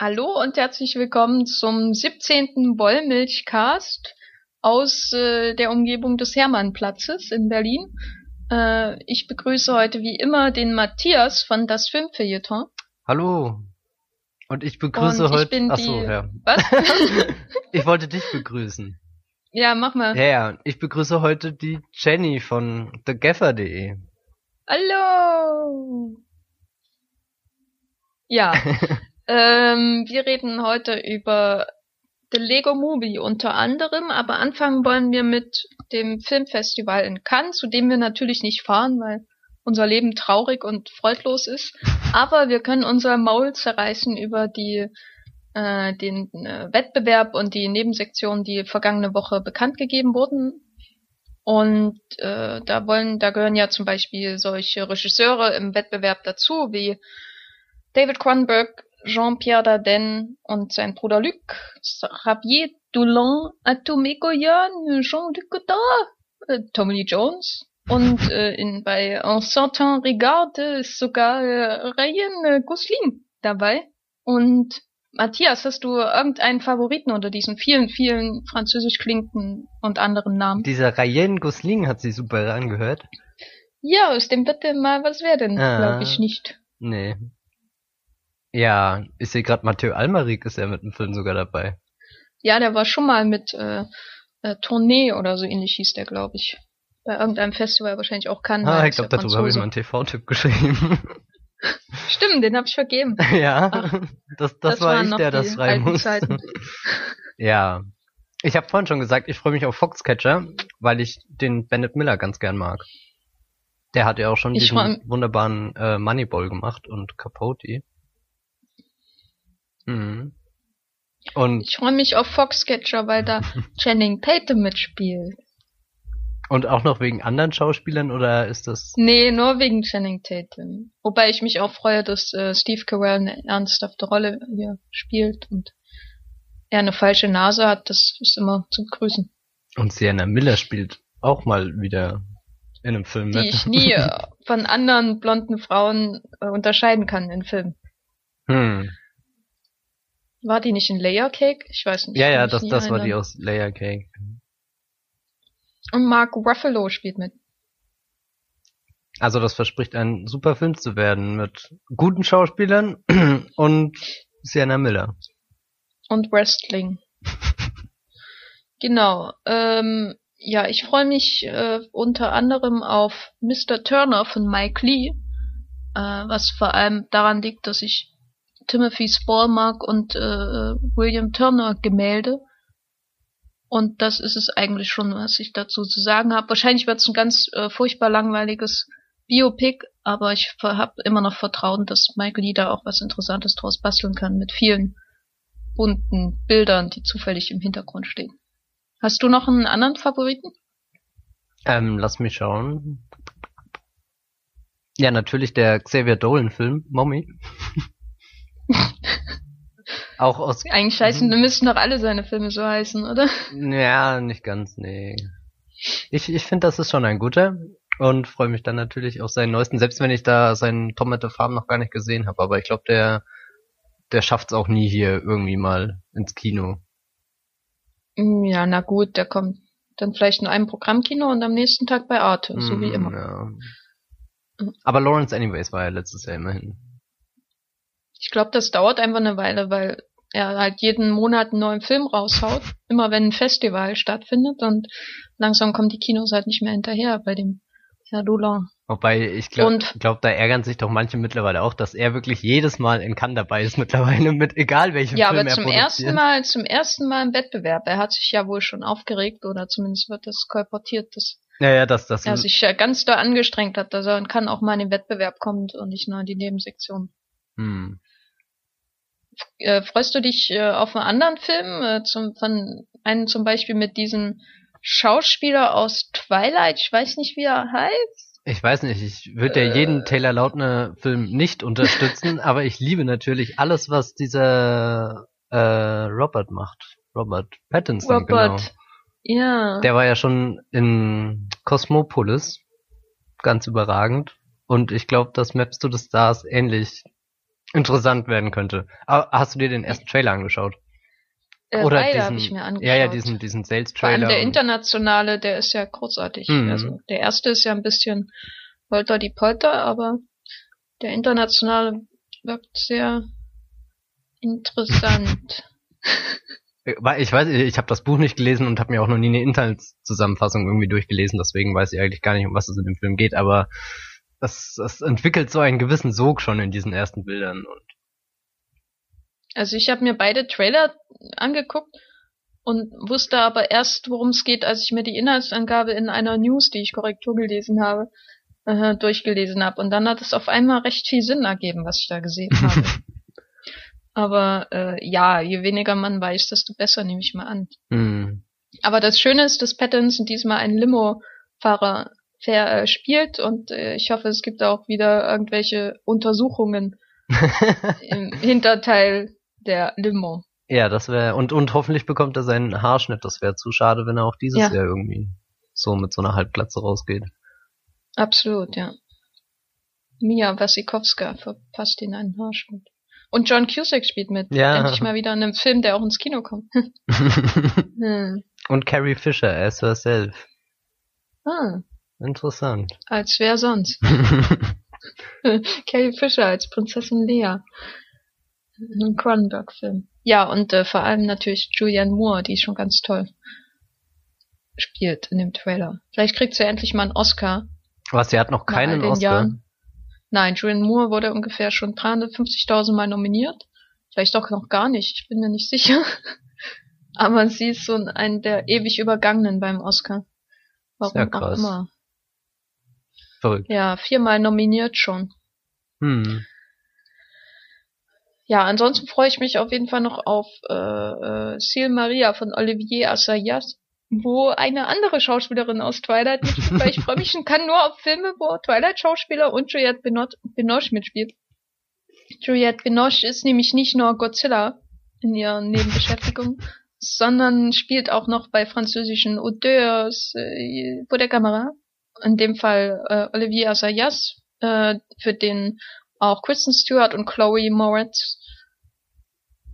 Hallo und herzlich willkommen zum 17. Wollmilchcast aus äh, der Umgebung des Hermannplatzes in Berlin. Äh, ich begrüße heute wie immer den Matthias von das Filmfeuilleton. Hallo. Und ich begrüße Und ich heute. bin Achso, die- ja. Was? ich wollte dich begrüßen. ja, mach mal. Ja, ja. Ich begrüße heute die Jenny von thegaffer.de. Hallo. Ja, ähm, wir reden heute über The Lego Movie unter anderem, aber anfangen wollen wir mit dem Filmfestival in Cannes, zu dem wir natürlich nicht fahren, weil unser Leben traurig und freudlos ist. Aber wir können unser Maul zerreißen über die äh, den äh, Wettbewerb und die Nebensektionen, die vergangene Woche bekannt gegeben wurden. Und äh, da wollen, da gehören ja zum Beispiel solche Regisseure im Wettbewerb dazu, wie David Cronenberg, Jean-Pierre Dardenne und sein Bruder Luc, Javier Doulon, Atome Goyan, Jean-Luc Godard, äh, Tommy Lee Jones und äh, in, bei Un certain regard ist sogar äh, Ryan äh, Gosling dabei. Und Matthias, hast du irgendeinen Favoriten unter diesen vielen, vielen französisch klingenden und anderen Namen? Dieser Ryan Gosling hat sich super angehört. Ja, aus dem bitte mal was werden, Ah. glaube ich nicht. Nee. Ja, ich sehe gerade Matteo Almeric ist ja mit dem Film sogar dabei. Ja, der war schon mal mit äh, äh, Tournee oder so ähnlich hieß der, glaube ich. Bei irgendeinem Festival wahrscheinlich auch kann. Ah, ich glaube, darüber habe ich mal einen TV-Tipp geschrieben. Stimmt, den habe ich vergeben. ja, Ach, das, das, war waren ich, der das schreiben muss. Ja. Ich habe vorhin schon gesagt, ich freue mich auf Foxcatcher, weil ich den Bennett Miller ganz gern mag. Der hat ja auch schon Ich diesen wunderbaren äh, Moneyball gemacht und Capote. Mhm. Und, Ich freue mich auf Foxcatcher, weil da Channing Tatum mitspielt. und auch noch wegen anderen Schauspielern oder ist das... Nee, nur wegen Channing Tatum. Wobei ich mich auch freue, dass äh, Steve Carell eine ernsthafte Rolle hier spielt und er eine falsche Nase hat, das ist immer zu grüßen. Und Sienna Miller spielt auch mal wieder in einem Film Die mit. ich nie äh, von anderen blonden Frauen äh, unterscheiden kann in Filmen. hm. War die nicht in Layer Cake? Ich weiß nicht. Ja, ja, das, das war die aus Layer Cake. Und Mark Ruffalo spielt mit. Also das verspricht ein super Film zu werden mit guten Schauspielern und Sienna Miller. Und Wrestling. genau. Ähm, ja, ich freue mich äh, unter anderem auf Mr. Turner von Mike Lee, äh, was vor allem daran liegt, dass ich Timothy Spall mag und äh, William Turner Gemälde. Und das ist es eigentlich schon, was ich dazu zu sagen habe. Wahrscheinlich wird es ein ganz äh, furchtbar langweiliges Biopic, aber ich habe immer noch Vertrauen, dass Mike Lee da auch was Interessantes draus basteln kann mit vielen bunten Bildern, die zufällig im Hintergrund stehen. Hast du noch einen anderen Favoriten? Ähm, lass mich schauen. Ja, natürlich der Xavier Dolan Film, Mommy. Auch aus, Eigentlich heißen, Mhm. müssten doch alle seine Filme so heißen, oder? ja, nicht ganz, nee. Ich, ich finde, das ist schon ein guter und freue mich dann natürlich auf seinen neuesten, selbst wenn ich da seinen Tomato Farm noch gar nicht gesehen habe, aber ich glaube, der, der schafft es auch nie hier irgendwie mal ins Kino. Mm, Ja, na gut, der kommt dann vielleicht in einem Programmkino und am nächsten Tag bei Arte, so wie Mm, immer. Ja. Mhm. Aber Lawrence Anyways war ja letztes Jahr immerhin. Ich glaube, das dauert einfach eine Weile, weil er halt jeden Monat einen neuen Film raushaut, immer wenn ein Festival stattfindet und langsam kommen die Kinos halt nicht mehr hinterher bei dem Herr Dolan. Wobei, ich glaube, glaub, da ärgern sich doch manche mittlerweile auch, dass er wirklich jedes Mal in Cannes dabei ist mittlerweile, mit egal welchem Ja, Film aber er zum produziert. ersten Mal, zum ersten Mal im Wettbewerb. Er hat sich ja wohl schon aufgeregt oder zumindest wird das kolportiert, dass Ja, ja, das, das, er sich ja ganz doll angestrengt hat, dass er und kann auch mal in den Wettbewerb kommt und nicht nur in die Nebensektion. hm. Äh, freust du dich äh, auf einen anderen Film, äh, zum, von einen zum Beispiel mit diesem Schauspieler aus Twilight? Ich weiß nicht, wie er heißt. Ich weiß nicht, ich würde ja Äh. jeden Taylor Lautner Film nicht unterstützen, aber ich liebe natürlich alles, was dieser äh, Robert macht. Robert Pattinson, Robert. genau. Ja. Der war ja schon in Cosmopolis ganz überragend. Und ich glaube, dass Maps to the Stars ähnlich interessant werden könnte. Aber hast du dir den ersten Trailer angeschaut? Äh, Oder beide habe ich mir angeschaut. ja, ja, diesen, diesen Sales-Trailer. der internationale, der ist ja großartig. Mhm. Also der erste ist ja ein bisschen Holter die Polter, aber der internationale wirkt sehr interessant. Ich weiß, ich habe das Buch nicht gelesen und habe mir auch noch nie eine Inhaltszusammenfassung irgendwie durchgelesen, deswegen weiß ich eigentlich gar nicht, um was es in dem Film geht, aber das, das entwickelt so einen gewissen Sog schon in diesen ersten Bildern. Und Also ich habe mir beide Trailer angeguckt und wusste aber erst, worum es geht, als ich mir die Inhaltsangabe in einer News, die ich Korrektur gelesen habe, äh, durchgelesen habe. Und dann hat es auf einmal recht viel Sinn ergeben, was ich da gesehen habe. aber äh, ja, je weniger man weiß, desto besser nehme ich mal an. hm. Aber das Schöne ist, dass Pattinson diesmal einen Limo-Fahrer fair, äh, spielt und äh, ich hoffe, es gibt auch wieder irgendwelche Untersuchungen im Hinterteil der Limo. ja, das wäre und und hoffentlich bekommt er seinen Haarschnitt. Das wäre zu schade, wenn er auch dieses Ja. Jahr irgendwie so mit so einer Halbglatze rausgeht. Absolut, ja. Mia Wasikowska verpasst ihn einen Haarschnitt. Und John Cusack spielt mit. Ja. Endlich mal wieder in einem Film, der auch ins Kino kommt. hm. und Carrie Fisher as herself. ah, Interessant. als wer sonst. Carrie Fisher als Prinzessin Lea. Ein Cronenberg-Film. Ja, und äh, vor allem natürlich Julianne Moore, die schon ganz toll spielt in dem Trailer. Vielleicht kriegt sie endlich mal einen Oscar. Was, sie hat noch keinen Oscar? Jahren. Nein, Julianne Moore wurde ungefähr schon 350.000 Mal nominiert. Vielleicht auch noch gar nicht, ich bin mir nicht sicher. Aber sie ist so ein der ewig Übergangenen beim Oscar. Warum Sehr auch krass. immer. Verrückt. Ja, viermal nominiert schon. Hm. Ja, ansonsten freue ich mich auf jeden Fall noch auf äh, äh, Seal Maria von Olivier Assayas, wo eine andere Schauspielerin aus Twilight mitspielt, weil ich freue mich und kann nur auf Filme, wo Twilight-Schauspieler und Juliette Binoche, Binoche mitspielt. Juliette Binoche ist nämlich nicht nur Godzilla in ihren Nebenbeschäftigungen, sondern spielt auch noch bei französischen Auteurs äh, vor der Kamera. In dem Fall äh, Olivier Assayas, äh, für den auch Kristen Stewart und Chloe Moretz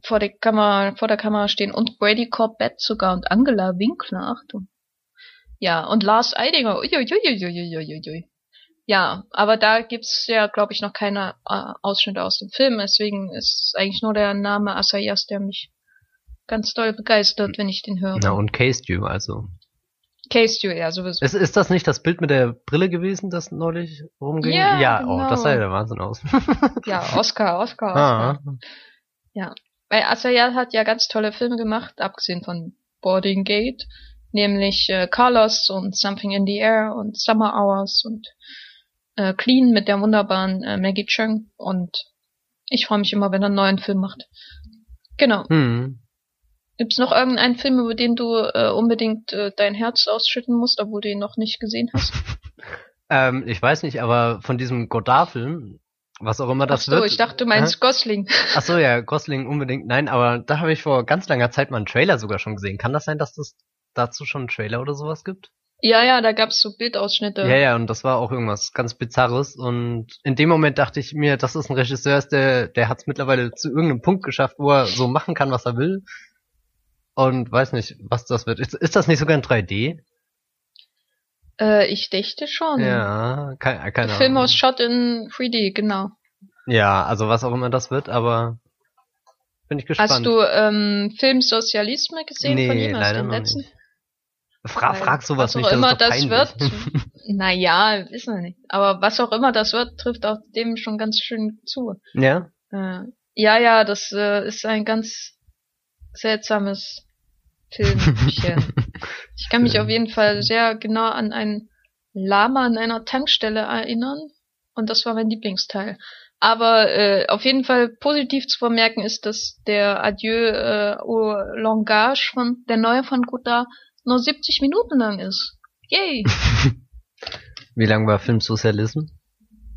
vor der Kamera, vor der Kamera stehen und Brady Corbett sogar und Angela Winkler, Achtung. Ja, und Lars Eidinger, uiuiuiuiuiuiui. Ja, aber da gibt's ja, glaube ich, noch keine äh, Ausschnitte aus dem Film, deswegen ist eigentlich nur der Name Asayas, der mich ganz doll begeistert, wenn ich den höre. Na, und Case Dew, also. Case Stew, ja, sowieso. Ist, ist das nicht das Bild mit der Brille gewesen, das neulich rumging? Ja, ja oh, genau. das sah ja der Wahnsinn aus. Ja, Oscar, Oscar, Oscar. ah. Weil Asayas hat ja ganz tolle Filme gemacht, abgesehen von Boarding Gate, nämlich äh, Carlos und Something in the Air und Summer Hours und äh, Clean mit der wunderbaren äh, Maggie Chung und ich freue mich immer, wenn er einen neuen Film macht. Genau. Hm. Gibt's noch irgendeinen Film, über den du äh, unbedingt äh, dein Herz ausschütten musst, obwohl du ihn noch nicht gesehen hast? Ähm, ich weiß nicht, aber von diesem Godard-Film, was auch immer Ach das so, wird. ich dachte, du meinst Gosling. Ach so, ja, Gosling unbedingt. Nein, aber da habe ich vor ganz langer Zeit mal einen Trailer sogar schon gesehen. Kann das sein, dass es dazu schon einen Trailer oder sowas gibt? Ja, ja, da gab's so Bildausschnitte. Ja, ja, und das war auch irgendwas ganz Bizarres. Und in dem Moment dachte ich mir, das ist ein Regisseur, der, der hat es mittlerweile zu irgendeinem Punkt geschafft, wo er so machen kann, was er will. Und weiß nicht, was das wird. Ist, ist das nicht sogar in 3D? Äh, ich dächte schon. Ja, keine, keine Der Film Ahnung. aus Shot in 3D, genau. Ja, also was auch immer das wird, aber bin ich gespannt. Hast du ähm, Film Sozialisme gesehen nee, von ihm? Leider den noch letzten? nicht. Fra Weil frag sowas was nicht, auch das immer das peinlich. wird. Naja, wissen wir nicht. Aber was auch immer das wird, trifft auch dem schon ganz schön zu. ja? Äh, ja, ja, das äh, ist ein ganz seltsames Filmchen. Ich kann mich auf jeden Fall sehr genau an ein Lama an einer Tankstelle erinnern. Und das war mein Lieblingsteil. Aber äh, auf jeden Fall positiv zu vermerken ist, dass der Adieu äh, au Langage von der neue von Godard nur 70 Minuten lang ist. Yay! Wie lang war Filmsozialism?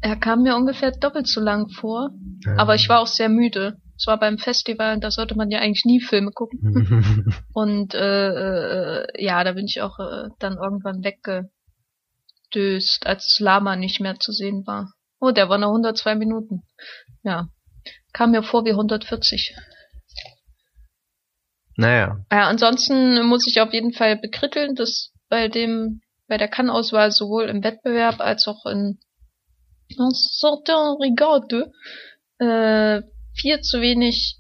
Er kam mir ungefähr doppelt so lang vor, aber ich war auch sehr müde. Es war beim Festival, da sollte man ja eigentlich nie Filme gucken. Und äh, äh, ja, da bin ich auch äh, dann irgendwann weggedöst, als Lama nicht mehr zu sehen war. Oh, der war noch 102 Minuten. Ja. Kam mir vor wie 140. Naja. Ja, ansonsten muss ich auf jeden Fall bekritteln, dass bei dem, bei der Kann-Auswahl sowohl im Wettbewerb als auch in en certain regard äh, viel zu wenig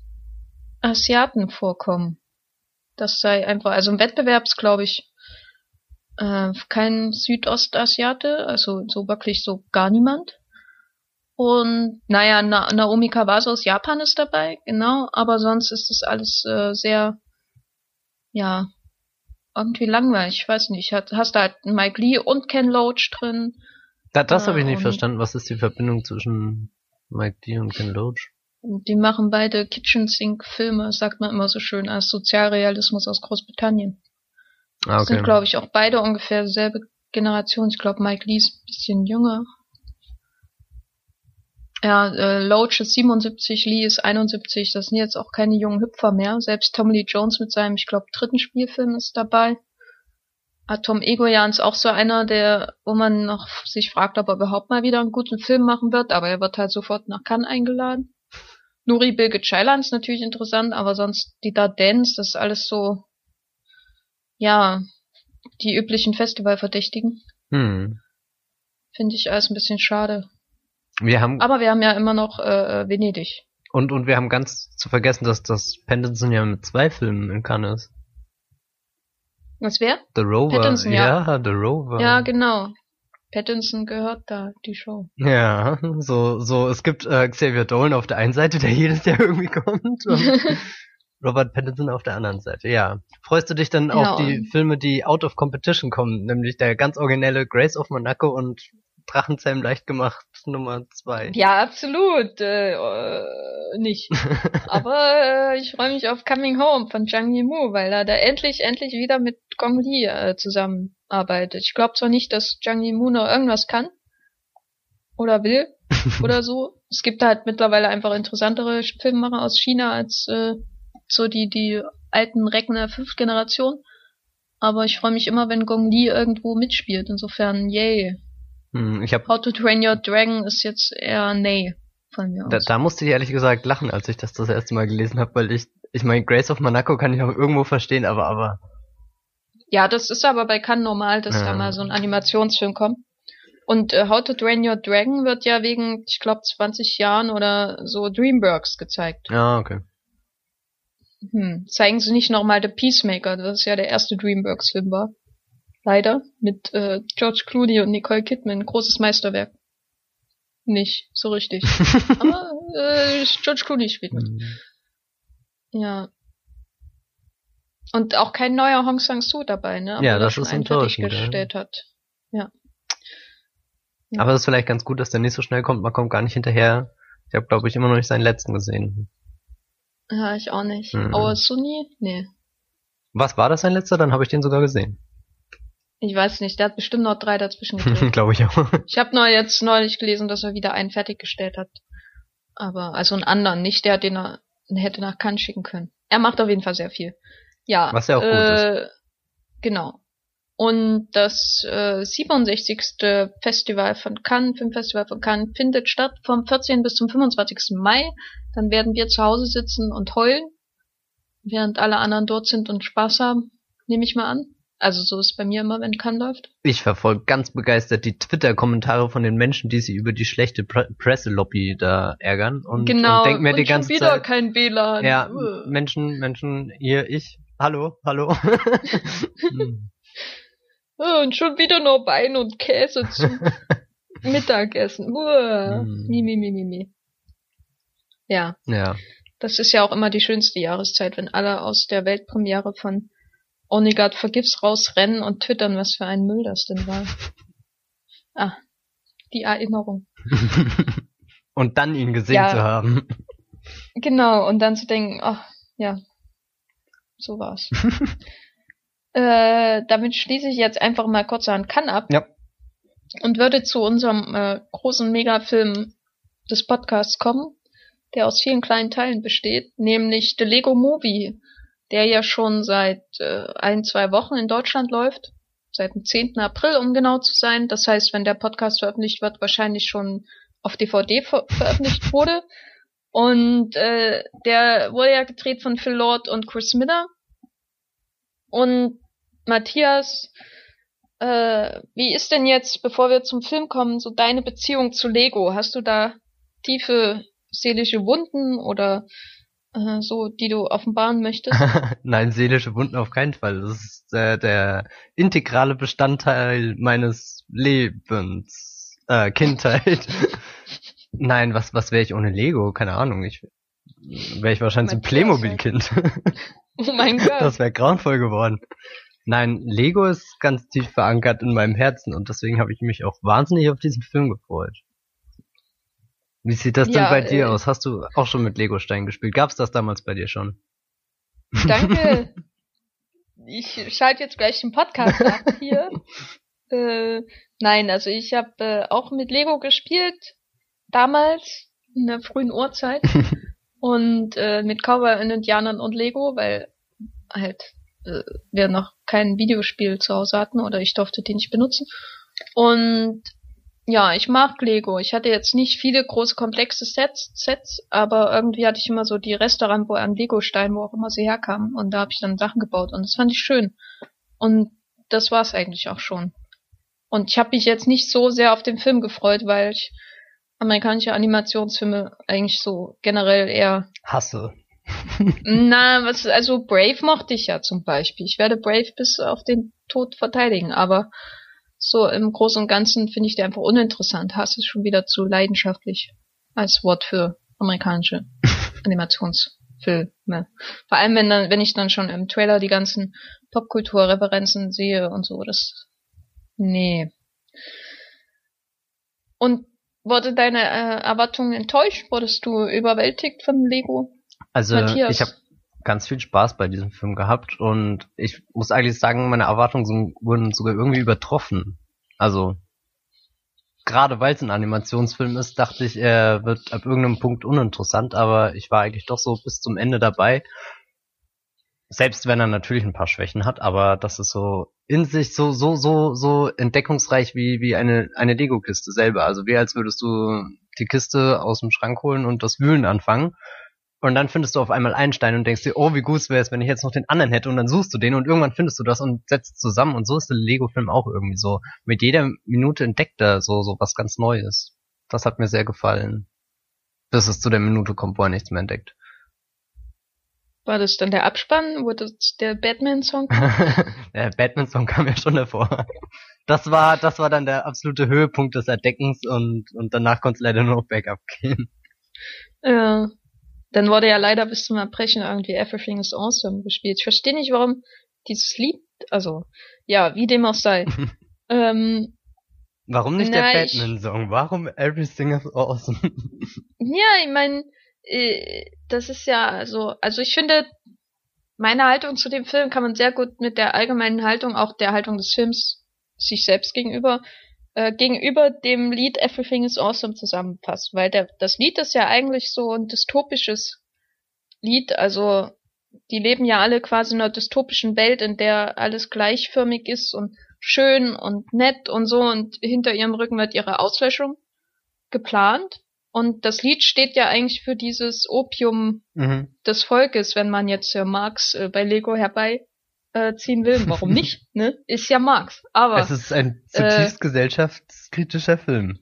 Asiaten vorkommen. Das sei einfach, also im Wettbewerb ist, glaube ich, äh, kein Südostasiate, also so wirklich so gar niemand. Und naja, Na Naomi Kawaso aus Japan ist dabei, genau, aber sonst ist das alles äh, sehr, ja, irgendwie langweilig, ich weiß nicht. Hast, hast da halt Mike Lee und Ken Loach drin. Da, das habe ich Äh, nicht und- verstanden. Was ist die Verbindung zwischen Mike D und Ken Loach? Die machen beide Kitchen Sink Filme, sagt man immer so schön, als Sozialrealismus aus Großbritannien. Ah, okay. Sind, glaube ich, auch beide ungefähr dieselbe Generation. Ich glaube, Mike Lee ist ein bisschen jünger. Ja, äh, Loach ist 77, Lee ist 71. Das sind jetzt auch keine jungen Hüpfer mehr. Selbst Tom Lee Jones mit seinem, ich glaube, dritten Spielfilm ist dabei. Ah, Tom Egoyan ist auch so einer, der, wo man noch sich fragt, ob er überhaupt mal wieder einen guten Film machen wird, aber er wird halt sofort nach Cannes eingeladen. Nuri Bilge Ceylan ist natürlich interessant, aber sonst die Dardens, das ist alles so, ja, die üblichen Festivalverdächtigen. Hm. Finde ich alles ein bisschen schade. Wir haben Aber wir haben ja immer noch äh, Venedig. und und wir haben ganz zu vergessen, dass das Pendleton ja mit zwei Filmen in Cannes ist. Was wer? The Rover. Pattinson, ja. The Rover. Ja, genau. Pattinson gehört da, die Show. Ja, so, so, es gibt äh, Xavier Dolan auf der einen Seite, der jedes Jahr irgendwie kommt, und Robert Pattinson auf der anderen Seite, ja. Freust du dich dann Ja, auf die und- Filme, die out of competition kommen, nämlich der ganz originelle Grace of Monaco und Drachenzähm leicht gemacht Nummer zwei. Ja, absolut. Äh, äh, nicht. Aber äh, ich freue mich auf Coming Home von Zhang Yimou, weil er da endlich, endlich wieder mit Gong Li äh, zusammenarbeitet. Ich glaube zwar nicht, dass Zhang Yimou noch irgendwas kann oder will oder so. Es gibt halt mittlerweile einfach interessantere Filmemacher aus China als äh, so die die alten Recken der fünften Generation. Aber ich freue mich immer, wenn Gong Li irgendwo mitspielt. Insofern, yay. Hm, ich hab, How to Train Your Dragon ist jetzt eher nee von mir aus. da, da musste ich ehrlich gesagt lachen, als ich das das erste Mal gelesen habe, weil ich, ich meine, Grace of Monaco kann ich auch irgendwo verstehen, aber, aber, Ja, das ist aber bei Cannes normal, dass Ja. da mal so ein Animationsfilm kommt. Und äh, How to Train Your Dragon wird ja wegen, ich glaube, 20 Jahren oder so Dreamworks gezeigt. ja, okay. Hm. Zeigen sie nicht nochmal The Peacemaker, das ja der erste Dreamworks-Film war. Leider. Mit äh, George Clooney und Nicole Kidman. Großes Meisterwerk. Nicht so richtig. aber äh, George Clooney spielt mit. Hm. Ja. Und auch kein neuer Hong Sang-soo dabei, ne? Ja, Obwohl er das ist enttäuschend, ja. fertiggestellt hat. Ja. Ja. Aber es ist vielleicht ganz gut, dass der nicht so schnell kommt, man kommt gar nicht hinterher. Ich habe, glaube ich, immer noch nicht seinen letzten gesehen. Ja, ich auch nicht. Mhm. Aber Sunny? Nee. Was war das sein letzter? Dann habe ich den sogar gesehen. Ich weiß nicht, der hat bestimmt noch drei dazwischen gedreht. glaube ich auch. ich habe nur jetzt neulich gelesen, dass er wieder einen fertiggestellt hat. Aber, also einen anderen, nicht der, den er hätte nach Cannes schicken können. Er macht auf jeden Fall sehr viel. Ja. Was ja auch gut äh, Genau. Und das äh, 67. Festival von Cannes, Filmfestival von Cannes, findet statt vom 14. bis zum 25. Mai. Dann werden wir zu Hause sitzen und heulen, während alle anderen dort sind und Spaß haben, nehme ich mal an. Also so ist es bei mir immer, wenn Cannes läuft. Ich verfolge ganz begeistert die Twitter-Kommentare von den Menschen, die sich über die schlechte Pre Presselobby da ärgern und, genau. und denken mir und die schon ganze wieder Zeit, kein WLAN. ja, Uah. Menschen, Menschen, hier, ich, hallo, hallo. Hm. Und schon wieder nur Wein und Käse zum Mittagessen. Uah. Mm. Mi, mi, mi, mi, mi. Ja, ja, das ist ja auch immer die schönste Jahreszeit, wenn alle aus der Weltpremiere von Only God Forgives rausrennen und twittern, was für ein Müll das denn war. Ah, die Erinnerung. und dann ihn gesehen Ja. zu haben. Genau, und dann zu denken, ach, ja, so war's. äh, damit schließe ich jetzt einfach mal kurz an Kann ab. Ja. Und würde zu unserem äh, großen Megafilm des Podcasts kommen, der aus vielen kleinen Teilen besteht, nämlich The Lego Movie, der ja schon seit äh, ein, zwei Wochen in Deutschland läuft. Seit dem 10. April, um genau zu sein. Das heißt, wenn der Podcast veröffentlicht wird, wahrscheinlich schon auf DVD ver veröffentlicht wurde. Und äh, der wurde ja gedreht von Phil Lord und Chris Miller. Und Matthias, äh, wie ist denn jetzt, bevor wir zum Film kommen, so deine Beziehung zu Lego? Hast du da tiefe seelische Wunden oder äh, so, die du offenbaren möchtest? Nein, seelische Wunden auf keinen Fall. Das ist äh, der integrale Bestandteil meines Lebens, äh, Kindheit. Nein, was was wäre ich ohne Lego? Keine Ahnung. Ich wäre ich wahrscheinlich ein Playmobil-Kind. oh mein Gott. Das wäre grauenvoll geworden. Nein, Lego ist ganz tief verankert in meinem Herzen und deswegen habe ich mich auch wahnsinnig auf diesen Film gefreut. Wie sieht das ja, denn bei äh, dir aus? Hast du auch schon mit Lego-Steinen gespielt? Gab's das damals bei dir schon? Danke. ich schalte jetzt gleich den Podcast ab hier. äh, nein, also ich habe äh, auch mit Lego gespielt. Damals, in der frühen Uhrzeit. und äh, mit Cowboy und Indianern und Lego, weil halt äh, wir noch kein Videospiel zu Hause hatten oder ich durfte die nicht benutzen. Und ja, ich mag Lego. Ich hatte jetzt nicht viele große komplexe Sets, Sets, aber irgendwie hatte ich immer so die Restaurant, wo an Lego-Steinen, wo auch immer sie herkamen. Und da habe ich dann Sachen gebaut und das fand ich schön. Und das war's eigentlich auch schon. Und ich habe mich jetzt nicht so sehr auf den Film gefreut, weil ich amerikanische Animationsfilme eigentlich so generell eher hasse. Na, was, also Brave mochte ich ja zum Beispiel. Ich werde Brave bis auf den Tod verteidigen, aber so im Großen und Ganzen finde ich der einfach uninteressant. Hass ist schon wieder zu leidenschaftlich als Wort für amerikanische Animationsfilme. Vor allem, wenn dann, wenn ich dann schon im Trailer die ganzen Popkulturreferenzen sehe und so, das, nee. Und wurde deine äh, Erwartungen enttäuscht? Wurdest du überwältigt von Lego? Also Matthias? ich habe ganz viel Spaß bei diesem Film gehabt und ich muss eigentlich sagen, meine Erwartungen wurden sogar irgendwie übertroffen. Also gerade weil es ein Animationsfilm ist, dachte ich, er wird ab irgendeinem Punkt uninteressant, aber ich war eigentlich doch so bis zum Ende dabei. Selbst wenn er natürlich ein paar Schwächen hat, aber das ist so in sich so so so so entdeckungsreich wie wie eine eine Lego Kiste selber. Also wie als würdest du die Kiste aus dem Schrank holen und das Wühlen anfangen und dann findest du auf einmal einen Stein und denkst dir, oh, wie gut wäre es, wenn ich jetzt noch den anderen hätte. Und dann suchst du den und irgendwann findest du das und setzt zusammen. Und so ist der Lego-Film auch irgendwie so. Mit jeder Minute entdeckt er so, so was ganz Neues. Das hat mir sehr gefallen. Bis es zu der Minute kommt, wo er nichts mehr entdeckt. War das dann der Abspann? Wurde das der Batman-Song? der Batman-Song kam ja schon davor. Das war, das war dann der absolute Höhepunkt des Erdeckens und, und danach konnte es leider nur noch bergab gehen. Ja. Dann wurde ja leider bis zum Erbrechen irgendwie Everything is Awesome gespielt. Ich verstehe nicht, warum dieses Lied, also, ja, wie dem auch sei. ähm, warum nicht na, der Batman-Song? Warum Everything is Awesome? ja, ich meine, äh, das ist ja so, also ich finde, meine Haltung zu dem Film kann man sehr gut mit der allgemeinen Haltung, auch der Haltung des Films sich selbst gegenüber äh, gegenüber dem Lied Everything is Awesome zusammenpasst, weil der, das Lied ist ja eigentlich so ein dystopisches Lied, also die leben ja alle quasi in einer dystopischen Welt, in der alles gleichförmig ist und schön und nett und so und hinter ihrem Rücken wird ihre Auslöschung geplant. Und das Lied steht ja eigentlich für dieses Opium mhm. des Volkes, wenn man jetzt Marx äh, bei Lego herbei äh, ziehen will. Warum nicht? Ne? Ist ja Marx. Aber es ist ein zutiefst äh, gesellschaftskritischer Film.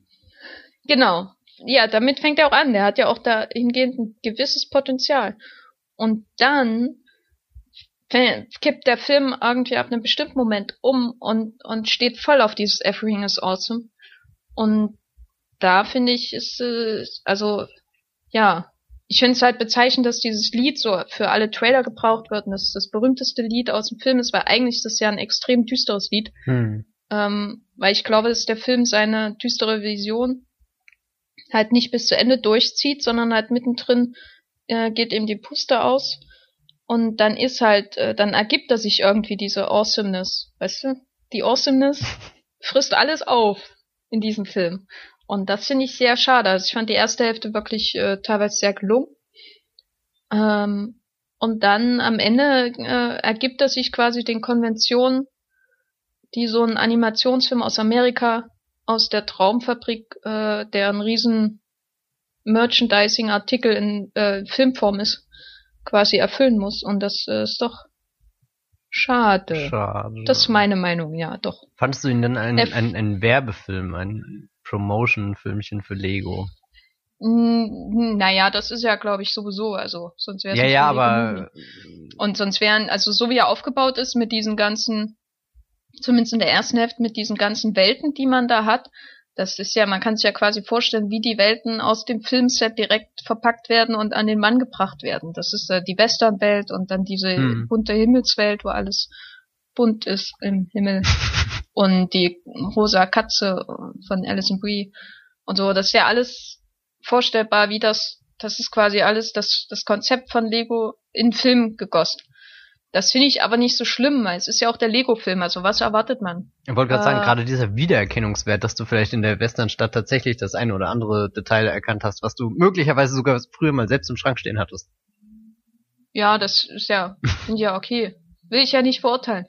Genau. Ja, damit fängt er auch an. Der hat ja auch dahingehend ein gewisses Potenzial. Und dann kippt der Film irgendwie ab einem bestimmten Moment um und, und steht voll auf dieses Everything is awesome. Und da finde ich, ist, äh, also, ja, ich finde es halt bezeichnend, dass dieses Lied so für alle Trailer gebraucht wird und das ist das berühmteste Lied aus dem Film ist, weil eigentlich ist das ja ein extrem düsteres Lied. Hm. Ähm, weil ich glaube, dass der Film seine düstere Vision halt nicht bis zu Ende durchzieht, sondern halt mittendrin äh, geht ihm die Puste aus und dann ist halt, äh, dann ergibt er sich irgendwie diese Awesomeness, weißt du? Die Awesomeness frisst alles auf in diesem Film. Und das finde ich sehr schade. Also ich fand die erste Hälfte wirklich äh, teilweise sehr gelungen. Ähm, und dann am Ende äh, ergibt er sich quasi den Konventionen, die so ein Animationsfilm aus Amerika, aus der Traumfabrik, äh, der ein riesen Merchandising-Artikel in äh, Filmform ist, quasi erfüllen muss. Und das äh, ist doch schade. Schade. Das ist meine Meinung, ja, doch. Fandest du ihn denn ein, F- ein, ein Werbefilm, ein Promotion-Filmchen für Lego? Mm, Naja, das ist ja, glaube ich, sowieso, also sonst wäre es Ja, ja, aber Und sonst wären, also so wie er aufgebaut ist mit diesen ganzen, zumindest in der ersten Hälfte, mit diesen ganzen Welten, die man da hat, das ist ja, man kann sich ja quasi vorstellen, wie die Welten aus dem Filmset direkt verpackt werden und an den Mann gebracht werden. Das ist äh, die Westernwelt und dann diese Hm. bunte Himmelswelt, wo alles bunt ist im Himmel. und die rosa Katze von Alison Brie und so. Das ist ja alles vorstellbar, wie das, das ist quasi alles das, das Konzept von Lego in Film gegossen. Das finde ich aber nicht so schlimm, weil es ist ja auch der Lego-Film, also was erwartet man? ich wollte gerade sagen, Äh, gerade dieser Wiedererkennungswert, dass du vielleicht in der Westernstadt tatsächlich das eine oder andere Detail erkannt hast, was du möglicherweise sogar früher mal selbst im Schrank stehen hattest. Ja, das ist ja, finde ich ja okay. Will ich ja nicht verurteilen.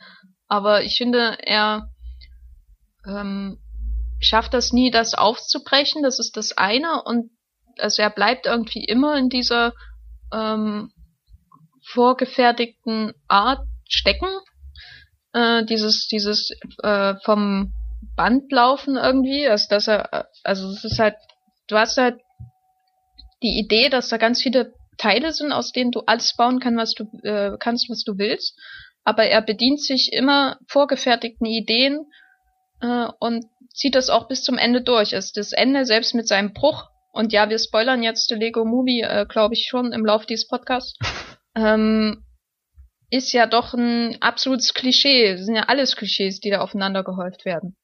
Aber ich finde, er ähm, schafft das nie, das aufzubrechen. Das ist das eine. Und also er bleibt irgendwie immer in dieser ähm, vorgefertigten Art stecken. Äh, dieses, dieses äh, vom Band laufen irgendwie. Also dass er, also es ist halt, du hast halt die Idee, dass da ganz viele Teile sind, aus denen du alles bauen kann, was du äh, kannst, was du willst. Aber er bedient sich immer vorgefertigten Ideen äh, und zieht das auch bis zum Ende durch. Also das Ende selbst mit seinem Bruch. Und ja, wir spoilern jetzt Lego Movie, äh, glaube ich schon im Laufe dieses Podcasts. Ähm, ist ja doch ein absolutes Klischee. Das sind ja alles Klischees, die da aufeinander gehäuft werden.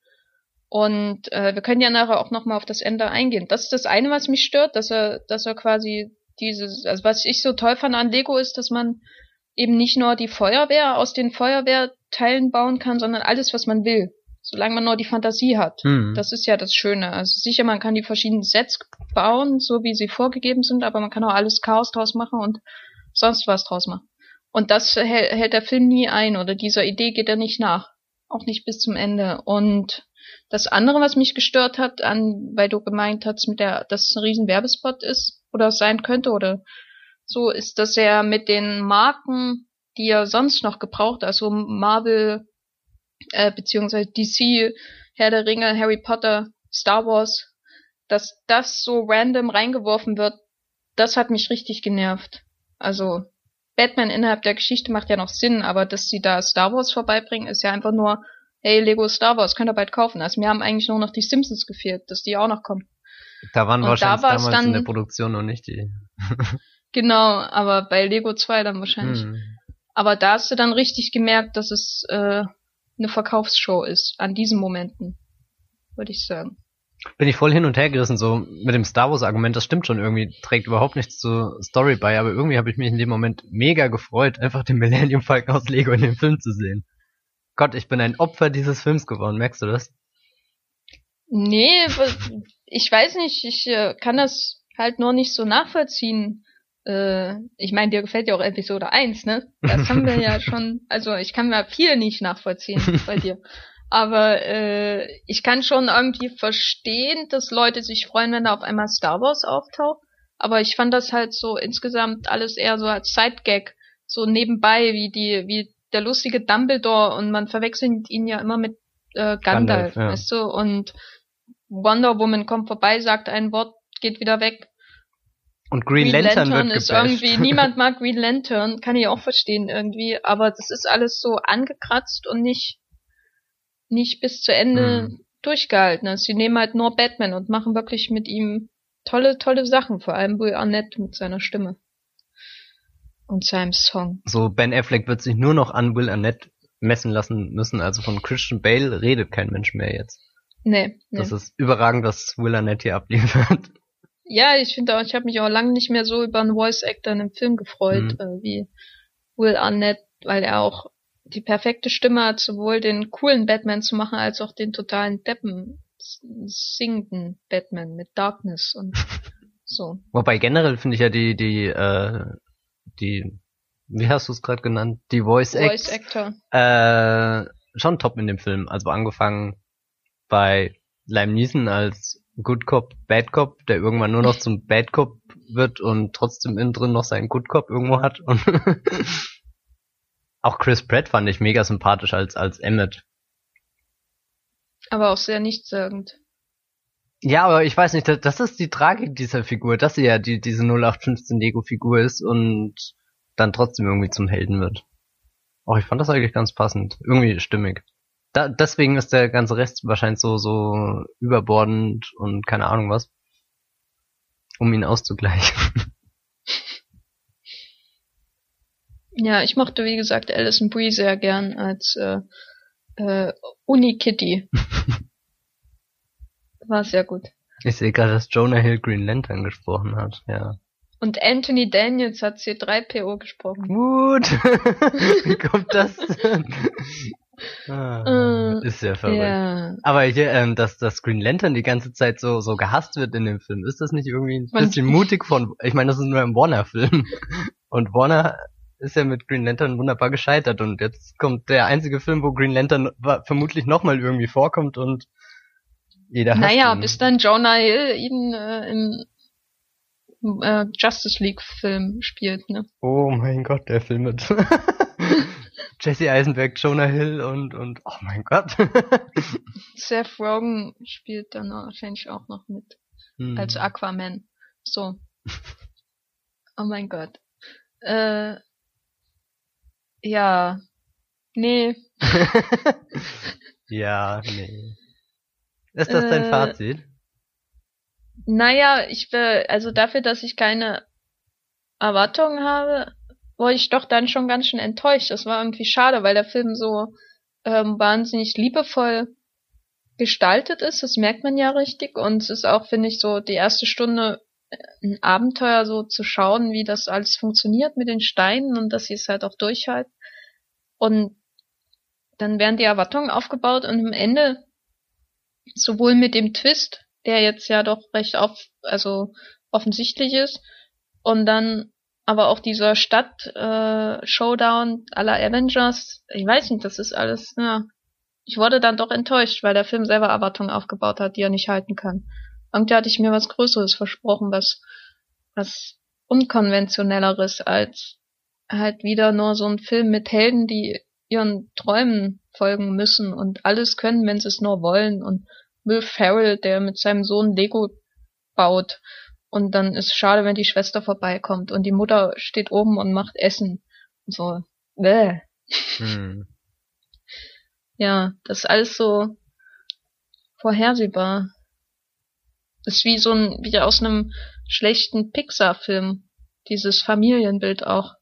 Und äh, wir können ja nachher auch nochmal auf das Ende eingehen. Das ist das eine, was mich stört, dass er, dass er quasi dieses, also was ich so toll fand an Lego ist, dass man eben nicht nur die Feuerwehr aus den Feuerwehrteilen bauen kann, sondern alles, was man will. Solange man nur die Fantasie hat. Hm. Das ist ja das Schöne. Also sicher, man kann die verschiedenen Sets bauen, so wie sie vorgegeben sind, aber man kann auch alles Chaos draus machen und sonst was draus machen. Und das hält, hält der Film nie ein oder dieser Idee geht er nicht nach. Auch nicht bis zum Ende. Und das andere, was mich gestört hat, an, weil du gemeint hast, mit der, dass es ein riesen Werbespot ist oder sein könnte oder so, ist, dass er mit den Marken, die er sonst noch gebraucht, also Marvel, äh, beziehungsweise DC, Herr der Ringe, Harry Potter, Star Wars, dass das so random reingeworfen wird, das hat mich richtig genervt. Also Batman innerhalb der Geschichte macht ja noch Sinn, aber dass sie da Star Wars vorbeibringen, ist ja einfach nur, hey, Lego Star Wars, könnt ihr bald kaufen. Also mir haben eigentlich nur noch die Simpsons gefehlt, dass die auch noch kommen. Da waren Und wahrscheinlich da damals in dann- der Produktion noch nicht die. Genau, aber bei Lego 2 dann wahrscheinlich. Hm. Aber da hast du dann richtig gemerkt, dass es äh, eine Verkaufsshow ist, an diesen Momenten, würde ich sagen. Bin ich voll hin und her gerissen, so mit dem Star Wars Argument, das stimmt schon irgendwie, trägt überhaupt nichts zur Story bei, aber irgendwie habe ich mich in dem Moment mega gefreut, einfach den Millennium Falcon aus Lego in dem Film zu sehen. Gott, ich bin ein Opfer dieses Films geworden, merkst du das? Nee, ich weiß nicht, ich äh, kann das halt nur nicht so nachvollziehen. Äh, ich meine, dir gefällt ja auch Episode 1, ne? Das haben wir ja schon, also ich kann mir viel nicht nachvollziehen bei dir. Aber äh, ich kann schon irgendwie verstehen, dass Leute sich freuen, wenn da auf einmal Star Wars auftaucht. Aber ich fand das halt so insgesamt alles eher so als Sidegag, so nebenbei, wie die, wie der lustige Dumbledore und man verwechselt ihn ja immer mit äh, Gandalf, Gandalf, ja. weißt du? Und Wonder Woman kommt vorbei, sagt ein Wort, geht wieder weg. Und Green, Lantern, wird ist gebasht. irgendwie, niemand mag Green Lantern, kann ich auch verstehen irgendwie, aber das ist alles so angekratzt und nicht, nicht bis zu Ende Hm. durchgehalten. Also sie nehmen halt nur Batman und machen wirklich mit ihm tolle, tolle Sachen, vor allem Will Arnett mit seiner Stimme. Und seinem Song. So, Ben Affleck wird sich nur noch an Will Arnett messen lassen müssen, also von Christian Bale redet kein Mensch mehr jetzt. Nee, nee. Das ist überragend, was Will Arnett hier abliefert. Ja, ich finde auch, ich habe mich auch lange nicht mehr so über einen Voice Actor in einem Film gefreut, Mhm. äh, wie Will Arnett, weil er auch die perfekte Stimme hat, sowohl den coolen Batman zu machen, als auch den totalen Deppen singenden Batman mit Darkness und so. Wobei generell finde ich ja die, die, äh, die, wie hast du es gerade genannt? Die Voice Voice Acts, Actor. äh, schon top in dem Film. Also angefangen bei Liam Neeson als Good Cop, Bad Cop, der irgendwann nur noch zum Bad Cop wird und trotzdem innen drin noch seinen Good Cop irgendwo hat. Und auch Chris Pratt fand ich mega sympathisch als, als Emmett. Aber auch sehr nichtssagend. Ja, aber ich weiß nicht, das, das ist die Tragik dieser Figur, dass sie ja die, diese 0815 Lego-Figur ist und dann trotzdem irgendwie zum Helden wird. Auch ich fand das eigentlich ganz passend. Irgendwie stimmig. Da, deswegen ist der ganze Rest wahrscheinlich so, so überbordend und keine Ahnung was. Um ihn auszugleichen. Ja, ich mochte, wie gesagt, Alison Brie sehr gern als äh, äh, Uni-Kitty. War sehr gut. Ich sehe gerade, dass Jonah Hill Green Lantern gesprochen hat, ja. Und Anthony Daniels hat C3PO gesprochen. Gut. Wie kommt das denn? Ah, Äh, ist ja verrückt. Ja. Aber hier, ähm, dass das Green Lantern die ganze Zeit so so gehasst wird in dem Film, ist das nicht irgendwie ein Man- bisschen mutig von? Ich meine, das ist nur ein Warner-Film und Warner ist ja mit Green Lantern wunderbar gescheitert und jetzt kommt der einzige Film, wo Green Lantern vermutlich nochmal irgendwie vorkommt und jeder Naja, ihn. bis dann Jonah Hill ihn äh, im äh, Justice League Film spielt, ne? Oh mein Gott, der Film mit Jesse Eisenberg, Jonah Hill und und oh mein Gott. Seth Rogen spielt dann wahrscheinlich auch noch mit Hm. als Aquaman. So. Oh mein Gott. Äh, ja. Nee. ja, nee. Ist das dein Äh, Fazit? Naja, ich will, also dafür, dass ich keine Erwartungen habe, war ich doch dann schon ganz schön enttäuscht. Das war irgendwie schade, weil der Film so ähm, wahnsinnig liebevoll gestaltet ist. Das merkt man ja richtig. Und es ist auch, finde ich, so die erste Stunde äh, ein Abenteuer so zu schauen, wie das alles funktioniert mit den Steinen und dass sie es halt auch durchhalten. Und dann werden die Erwartungen aufgebaut und am Ende sowohl mit dem Twist, der jetzt ja doch recht auf, also offensichtlich ist, und dann aber auch dieser Stadt äh, aller Avengers, ich weiß nicht, das ist alles, ja. Ich wurde dann doch enttäuscht, weil der Film selber Erwartungen aufgebaut hat, die er nicht halten kann. Irgendwie hatte ich mir was Größeres versprochen, was was unkonventionelleres als halt wieder nur so ein Film mit Helden, die ihren Träumen folgen müssen und alles können, wenn sie es nur wollen und Will Ferrell, der mit seinem Sohn Lego baut und dann ist schade, wenn die Schwester vorbeikommt und die Mutter steht oben und macht Essen. So, bäh. Hm. Ja, das ist alles so vorhersehbar. Das ist wie so ein, wie aus einem schlechten Pixar-Film. Dieses Familienbild auch.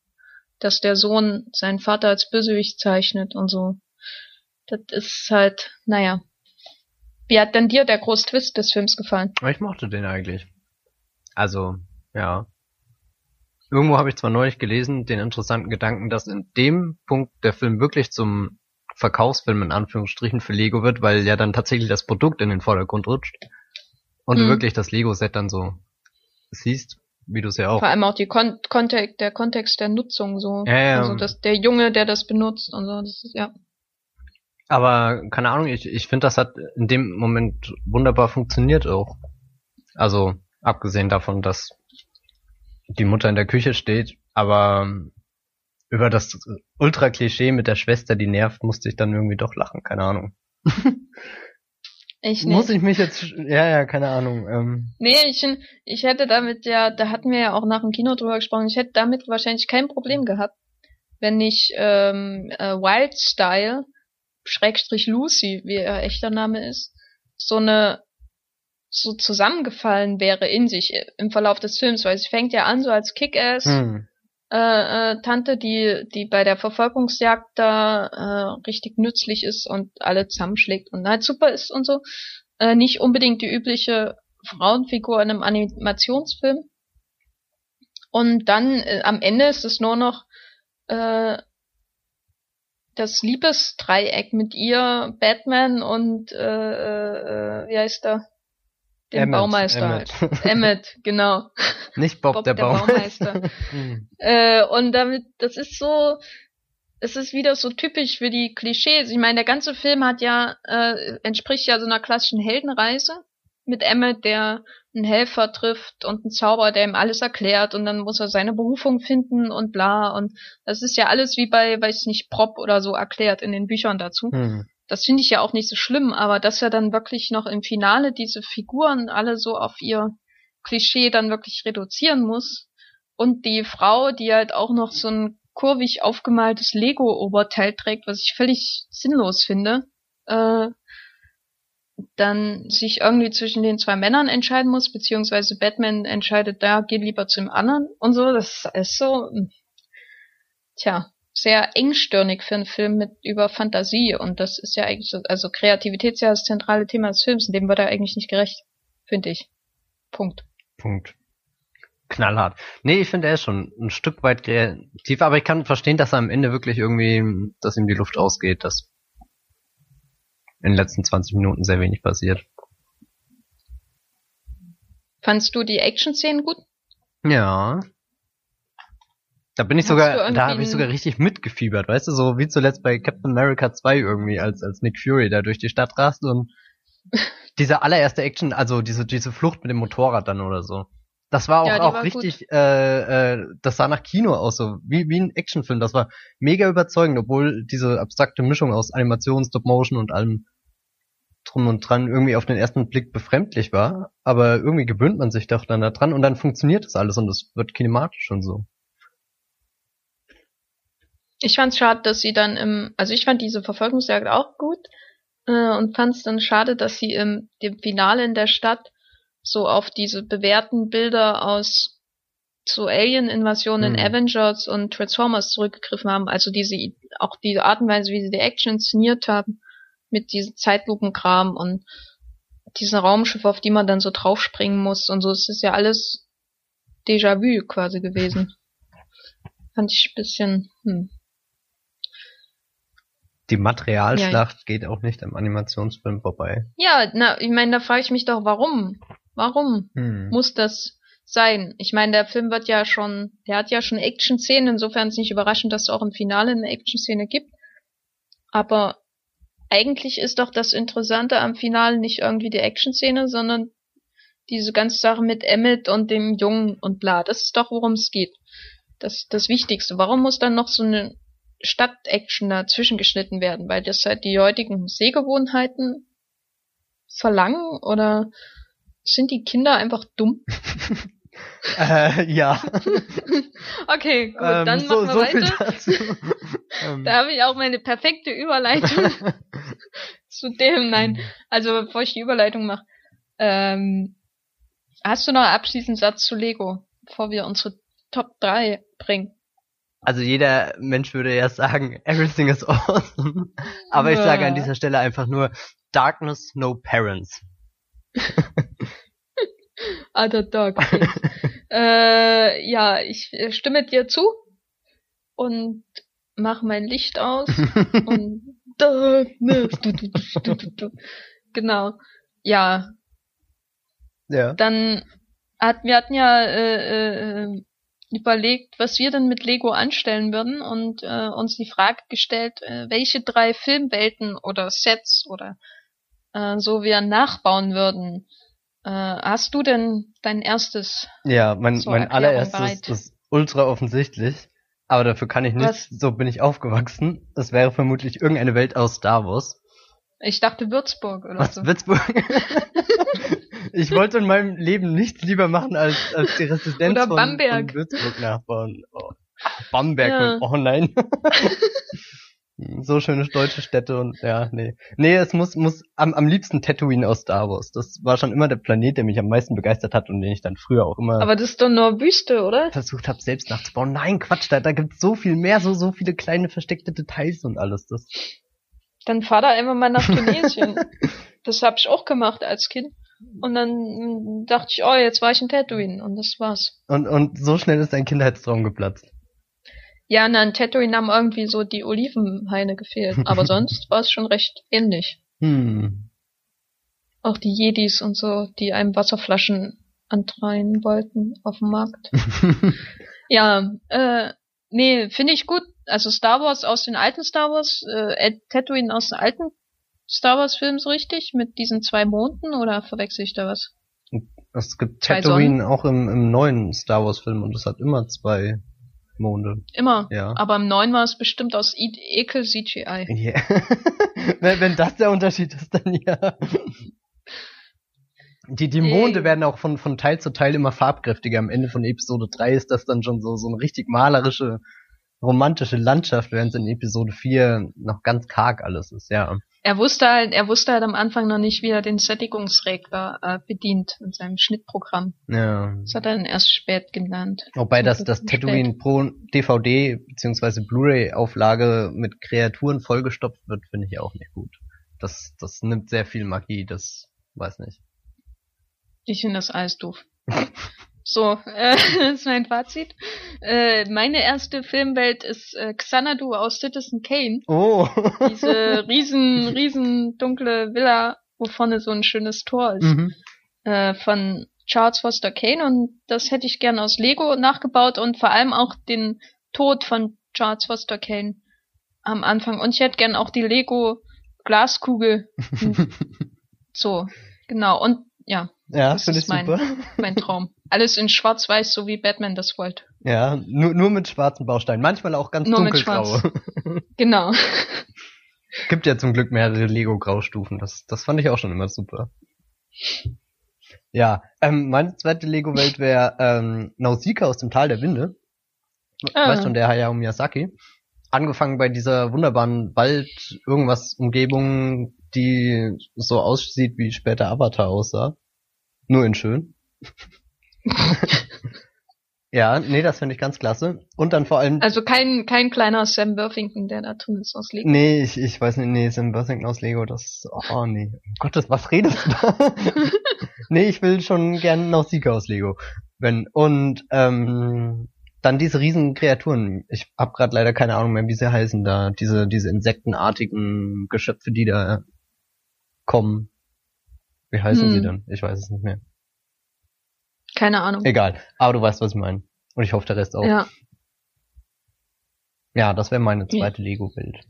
Dass der Sohn seinen Vater als Bösewicht zeichnet und so. Das ist halt, naja. Wie hat denn dir der Großtwist des Films gefallen? Ich mochte den eigentlich. Also, ja. Irgendwo habe ich zwar neulich gelesen, den interessanten Gedanken, dass in dem Punkt der Film wirklich zum Verkaufsfilm in Anführungsstrichen für Lego wird, weil ja dann tatsächlich das Produkt in den Vordergrund rutscht. Und du Mhm. wirklich das Lego-Set dann so siehst, wie du es ja auch. Vor allem auch die Kon Kontext, der Kontext der Nutzung so. Ja, ja. Also dass der Junge, der das benutzt und so, das ist, ja. Aber keine Ahnung, ich, ich finde, das hat in dem Moment wunderbar funktioniert auch. Also, abgesehen davon, dass die Mutter in der Küche steht, aber ähm, über das Ultra-Klischee mit der Schwester, die nervt, musste ich dann irgendwie doch lachen, keine Ahnung. Ich nicht. Muss ich mich jetzt, ja, ja, keine Ahnung. Ähm, Nee, ich, ich hätte damit ja, da hatten wir ja auch nach dem Kino drüber gesprochen, ich hätte damit wahrscheinlich kein Problem gehabt, wenn ich ähm, äh, Wild Style, Schrägstrich Lucy, wie ihr echter Name ist, so eine so zusammengefallen wäre in sich äh, im Verlauf des Films, weil sie fängt ja an so als Kick-Ass hm. äh, äh, Tante, die die bei der Verfolgungsjagd da äh, richtig nützlich ist und alle zusammenschlägt und halt super ist und so. Äh, nicht unbedingt die übliche Frauenfigur in einem Animationsfilm. Und dann äh, am Ende ist es nur noch äh, das Liebesdreieck mit ihr, Batman und äh, äh, wie heißt er? Den Emmett, Baumeister Emmett. halt. Emmett, genau. Nicht Bob, Bob der, der Baumeister. Baumeister. Äh, und damit, das ist so, es ist wieder so typisch für die Klischees. Ich meine, der ganze Film hat ja, äh, entspricht ja so einer klassischen Heldenreise. mit Emmet, der einen Helfer trifft und einen Zauberer, der ihm alles erklärt und dann muss er seine Berufung finden und bla und das ist ja alles wie bei, weiß nicht, Prop oder so erklärt in den Büchern dazu. Hm. Das finde ich ja auch nicht so schlimm, aber dass er dann wirklich noch im Finale diese Figuren alle so auf ihr Klischee dann wirklich reduzieren muss und die Frau, die halt auch noch so ein kurvig aufgemaltes Lego-Oberteil trägt, was ich völlig sinnlos finde, äh, dann sich irgendwie zwischen den zwei Männern entscheiden muss, beziehungsweise Batman entscheidet, da geht lieber zum anderen und so. Das ist so, hm, tja, sehr engstirnig für einen Film mit über Fantasie und das ist ja eigentlich so, also Kreativität ist ja das zentrale Thema des Films und dem wird er eigentlich nicht gerecht, finde ich. Punkt. Punkt. Knallhart. Nee, ich finde, er ist schon ein Stück weit kreativ, aber ich kann verstehen, dass er am Ende wirklich irgendwie, dass ihm die Luft ausgeht, dass in den letzten 20 Minuten sehr wenig passiert. Fandst du die Action-Szenen gut? Ja. Da bin ich Hast sogar, da habe ich sogar richtig mitgefiebert, weißt du, so wie zuletzt bei Captain America 2 irgendwie, als, als Nick Fury da durch die Stadt rast und diese allererste Action, also diese, diese Flucht mit dem Motorrad dann oder so. Das war auch, ja, auch war richtig, äh, äh, das sah nach Kino aus, so wie, wie ein Actionfilm. Das war mega überzeugend, obwohl diese abstrakte Mischung aus Animation, Stop Motion und allem drum und dran irgendwie auf den ersten Blick befremdlich war. Aber irgendwie gewöhnt man sich doch dann da dran und dann funktioniert das alles und es wird kinematisch und so. Ich fand's schade, dass sie dann im, also ich fand diese Verfolgungsjagd auch gut äh, und fand's dann schade, dass sie im dem Finale in der Stadt so auf diese bewährten Bilder aus so Alien-Invasionen in mhm. Avengers und Transformers zurückgegriffen haben. Also diese, auch die Art und Weise, wie sie die Action inszeniert haben, mit diesem Zeitlupenkram und diesen Raumschiff, auf die man dann so draufspringen muss und so. Es ist ja alles Déjà-vu quasi gewesen. Fand ich ein bisschen, hm. Die Materialschlacht ja. geht auch nicht im Animationsfilm vorbei. Ja, na, ich meine, da frage ich mich doch, warum? Warum hm. muss das sein? Ich meine, der Film wird ja schon, der hat ja schon Action-Szenen, insofern ist es nicht überraschend, dass es auch im Finale eine Action-Szene gibt. Aber eigentlich ist doch das Interessante am Finale nicht irgendwie die Action-Szene, sondern diese ganze Sache mit Emmett und dem Jungen und bla. Das ist doch, worum es geht. Das das Wichtigste. Warum muss dann noch so eine Stadt-Action dazwischen geschnitten werden? Weil das halt die heutigen Sehgewohnheiten verlangen oder sind die Kinder einfach dumm? äh, ja. okay, gut, ähm, dann so, machen wir so weiter. Ähm. da habe ich auch meine perfekte Überleitung zu dem. Nein, also bevor ich die Überleitung mache, ähm, hast du noch einen abschließenden Satz zu Lego, bevor wir unsere Top 3 bringen? Also jeder Mensch würde ja sagen, everything is awesome. Aber ich sage an dieser Stelle einfach nur, Darkness, no parents. Other Dog. äh, ja, ich stimme dir zu und mach mein Licht aus und Darkness. Du, du, du, du, du. genau. Ja. Ja. Dann hat wir hatten ja äh, äh, überlegt, was wir denn mit Lego anstellen würden und äh, uns die Frage gestellt, äh, welche drei Filmwelten oder Sets oder äh, so wir nachbauen würden. Äh, hast du denn dein erstes? Ja, mein, mein allererstes bereit? ist ultra offensichtlich, aber dafür kann ich nichts. So bin ich aufgewachsen. Das wäre vermutlich irgendeine Welt aus Star Wars. Ich dachte Würzburg oder Was, so. Würzburg? ich wollte in meinem Leben nichts lieber machen, als, als die Residenz von, von, Würzburg nachbauen. Oh. Bamberg, ja. oh nein. so schöne deutsche Städte und ja, nee. Nee, es muss, muss am, am liebsten Tatooine aus Star Wars. Das war schon immer der Planet, der mich am meisten begeistert hat und den ich dann früher auch immer. Aber das ist doch nur Wüste, oder? Versucht habe, selbst nachzubauen. Nein, Quatsch, da, da gibt's so viel mehr, so, so viele kleine versteckte Details und alles. Das. Dann fahr da einfach mal nach Tunesien. das hab ich auch gemacht als Kind. Und dann dachte ich, oh, jetzt war ich in Tatooine und das war's. Und, und so schnell ist dein Kindheitstraum geplatzt. Ja, na, in Tatooine haben irgendwie so die Olivenhaine gefehlt. Aber sonst war es schon recht ähnlich. Hm. Auch die Jedis und so, die einem Wasserflaschen antreiben wollten auf dem Markt. ja, äh, nee, finde ich gut. Also Star Wars aus den alten Star Wars, äh, Tatooine aus den alten Star Wars Films richtig mit diesen zwei Monden oder verwechsel ich da was? Es gibt Zwei Tatooine auch im, im neuen Star Wars Film und es hat immer zwei Monde. Immer. Ja. Aber im neuen war es bestimmt aus I Ekel CGI. Yeah. wenn, wenn das der Unterschied ist, dann ja. Die, die Monde werden auch von, von Teil zu Teil immer farbkräftiger. Am Ende von Episode 3 ist das dann schon so, so eine richtig malerische, romantische Landschaft, während es in Episode 4 noch ganz karg alles ist, ja. Er wusste halt, er wusste halt am Anfang noch nicht, wie er den Sättigungsregler äh, bedient in seinem Schnittprogramm. Ja. Das hat er dann erst spät gelernt. Wobei das, das Tatooine Pro DVD bzw. Blu-ray-Auflage mit Kreaturen vollgestopft wird, finde ich auch nicht gut. Das, das nimmt sehr viel Magie, das weiß nicht. Ich finde das alles doof. So, äh, das ist mein Fazit. Äh, meine erste Filmwelt ist äh, Xanadu aus Citizen Kane. Oh. Diese riesen, riesen dunkle Villa, wo vorne so ein schönes Tor ist. mhm. Äh, von Charles Foster Kane und das hätte ich gern aus Lego nachgebaut und vor allem auch den Tod von Charles Foster Kane am Anfang. Und ich hätte gern auch die Lego Glaskugel. so, genau. Und ja, Ja, Das finde ich ist mein- super. mein Traum. Alles in schwarz-weiß, so wie Batman das wollte. Ja, nur, nur mit schwarzen Bausteinen. Manchmal auch ganz Nur mit dunkelgrau. Genau. Gibt ja zum Glück mehrere Lego-Graustufen. Das, das fand ich auch schon immer super. Ja, ähm, meine zweite Lego-Welt wäre ähm, Nausicaa aus dem Tal der Winde. Ah. Weißt schon, der Hayao Miyazaki. Angefangen bei dieser wunderbaren Wald-Irgendwas-Umgebung, die so aussieht, wie später Avatar aussah. Nur in schön. ja, nee, das finde ich ganz klasse. Und dann vor allem Also kein, kein kleiner Sam Worthington, der da drin ist aus Lego. Nee, ich, ich weiß nicht, nee, Sam Worthington aus Lego, das, oh nee, um Gottes, was redest du da? nee, ich will schon gern Nausicaa aus Lego. Wenn, und, ähm, dann diese riesen Kreaturen. Ich hab grad leider keine Ahnung mehr, wie sie heißen da. Diese, diese insektenartigen Geschöpfe, die da kommen. Wie heißen Hm. sie denn? Ich weiß es nicht mehr. Keine Ahnung. Egal. Aber du weißt, was ich meine. Und ich hoffe, der Rest auch. Ja, Ja. das wäre meine zweite Lego-Welt.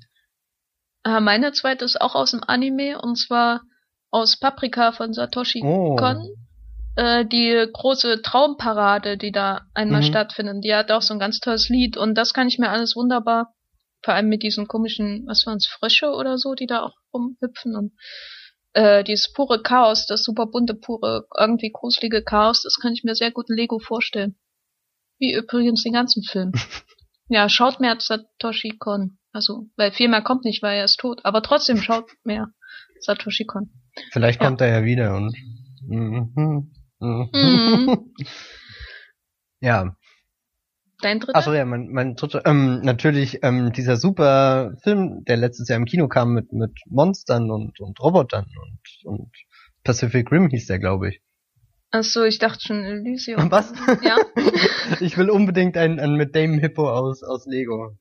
Äh, meine zweite ist auch aus dem Anime und zwar aus Paprika von Satoshi Oh. Kon. Äh, die große Traumparade, die da einmal Mhm. stattfindet, die hat auch so ein ganz tolles Lied und das kann ich mir alles wunderbar, vor allem mit diesen komischen, was waren's, Frösche oder so, die da auch rumhüpfen und äh, dieses pure Chaos, das super bunte, pure, irgendwie gruselige Chaos, das kann ich mir sehr gut in Lego vorstellen. Wie übrigens den ganzen Film. ja, schaut mehr Satoshi Kon. Also, weil viel mehr kommt nicht, weil er ist tot. Aber trotzdem schaut mehr Satoshi Kon. Vielleicht Ja. kommt er ja wieder und. Mhm. Mhm. Mhm. Ja. Dein dritter? Achso, ja, mein, mein dritter, ähm, natürlich ähm, dieser super Film, der letztes Jahr im Kino kam mit mit Monstern und und Robotern und und Pacific Rim hieß der, glaube ich. Achso, ich dachte schon Elysium. Was? Ja. ich will unbedingt einen, einen mit Damon Hippo aus aus Lego.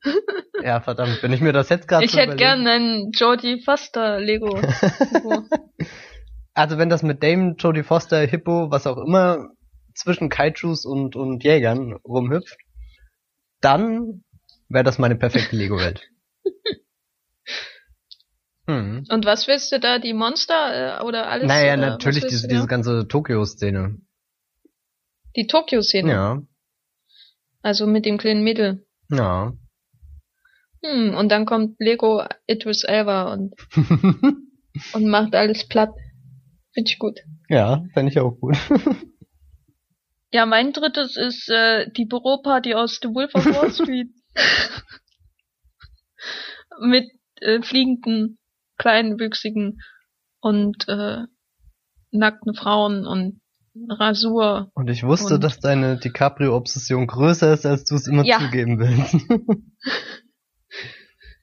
Ja, verdammt, wenn ich mir das jetzt gerade Ich so hätte überlege- gern einen Jodie Foster Lego. Also wenn das mit Damon, Jodie Foster, Hippo, was auch immer zwischen Kaijus und und Jägern rumhüpft, dann wäre das meine perfekte Lego-Welt. hm. Und was willst du da? Die Monster äh, oder alles? Naja, oder natürlich diese, diese ganze Tokio-Szene. Die Tokio-Szene. Ja, Also mit dem kleinen Mädel. ja. Hm, und dann kommt Lego Idris Elba und, und macht alles platt. Finde ich gut. ja, fände ich auch gut. Ja, mein drittes ist äh, die Büroparty aus The Wolf of Wall Street. Mit äh, fliegenden, kleinwüchsigen und äh, nackten Frauen und Rasur. Und ich wusste, Und- dass deine DiCaprio-Obsession größer ist, als du es immer Ja. zugeben willst.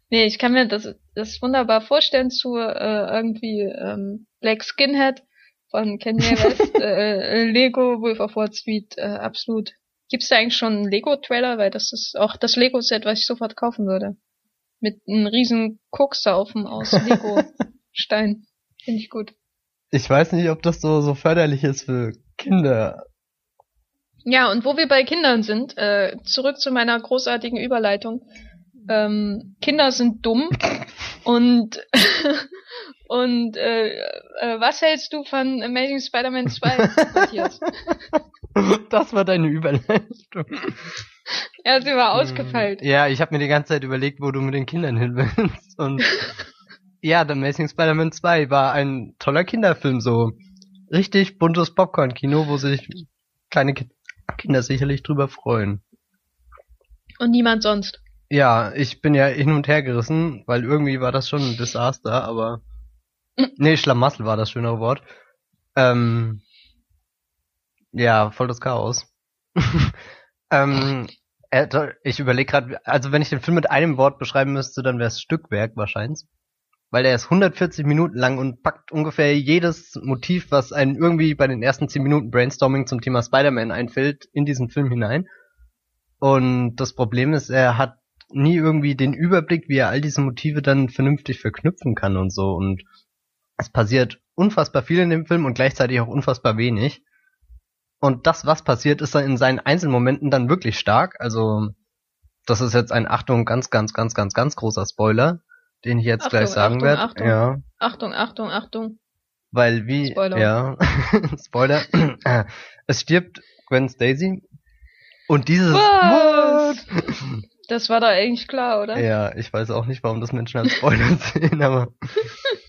Nee, ich kann mir das, das wunderbar vorstellen zu äh, irgendwie ähm, Black Skinhead von Kanye West, äh, Lego, Wolf of Wall Street, äh, absolut. Gibt's da eigentlich schon einen Lego-Trailer? Weil das ist auch das Lego-Set, was ich sofort kaufen würde. Mit einem riesen Kokshaufen aus Lego-Stein. Finde ich gut. Ich weiß nicht, ob das so, so förderlich ist für Kinder. Ja, und wo wir bei Kindern sind, äh, zurück zu meiner großartigen Überleitung. Ähm, Kinder sind dumm Und und äh, äh, was hältst du von Amazing Spider-Man 2, Matthias? Das war deine Überleitung. Ja, sie war ausgefeilt. Ja, ich habe mir die ganze Zeit überlegt, wo du mit den Kindern hin willst. Und ja, The Amazing Spider-Man 2 war ein toller Kinderfilm, so richtig buntes Popcorn-Kino, wo sich kleine Ki Kinder sicherlich drüber freuen. Und niemand sonst. Ja, ich bin ja hin und her gerissen, weil irgendwie war das schon ein Desaster, aber nee, Schlamassel war das schönere Wort. Ähm, ja, voll das Chaos. ähm, äh, ich überlege gerade, also wenn ich den Film mit einem Wort beschreiben müsste, dann wäre es Stückwerk wahrscheinlich. Weil er ist 140 Minuten lang und packt ungefähr jedes Motiv, was einen irgendwie bei den ersten 10 Minuten Brainstorming zum Thema Spider-Man einfällt, in diesen Film hinein. Und das Problem ist, er hat nie irgendwie den Überblick, wie er all diese Motive dann vernünftig verknüpfen kann und so. Und es passiert unfassbar viel in dem Film und gleichzeitig auch unfassbar wenig. Und das, was passiert, ist dann in seinen Einzelmomenten dann wirklich stark. Also, das ist jetzt ein Achtung, ganz, ganz, ganz, ganz, ganz großer Spoiler, den ich jetzt Achtung, gleich sagen werde. Achtung. Ja. Achtung, Achtung, Achtung. Weil wie, Spoiler. ja, Spoiler, es stirbt Gwen Stacy und dieses Was? What? Das war doch eigentlich klar, oder? Ja, ich weiß auch nicht, warum das Menschen als Spoiler sehen, aber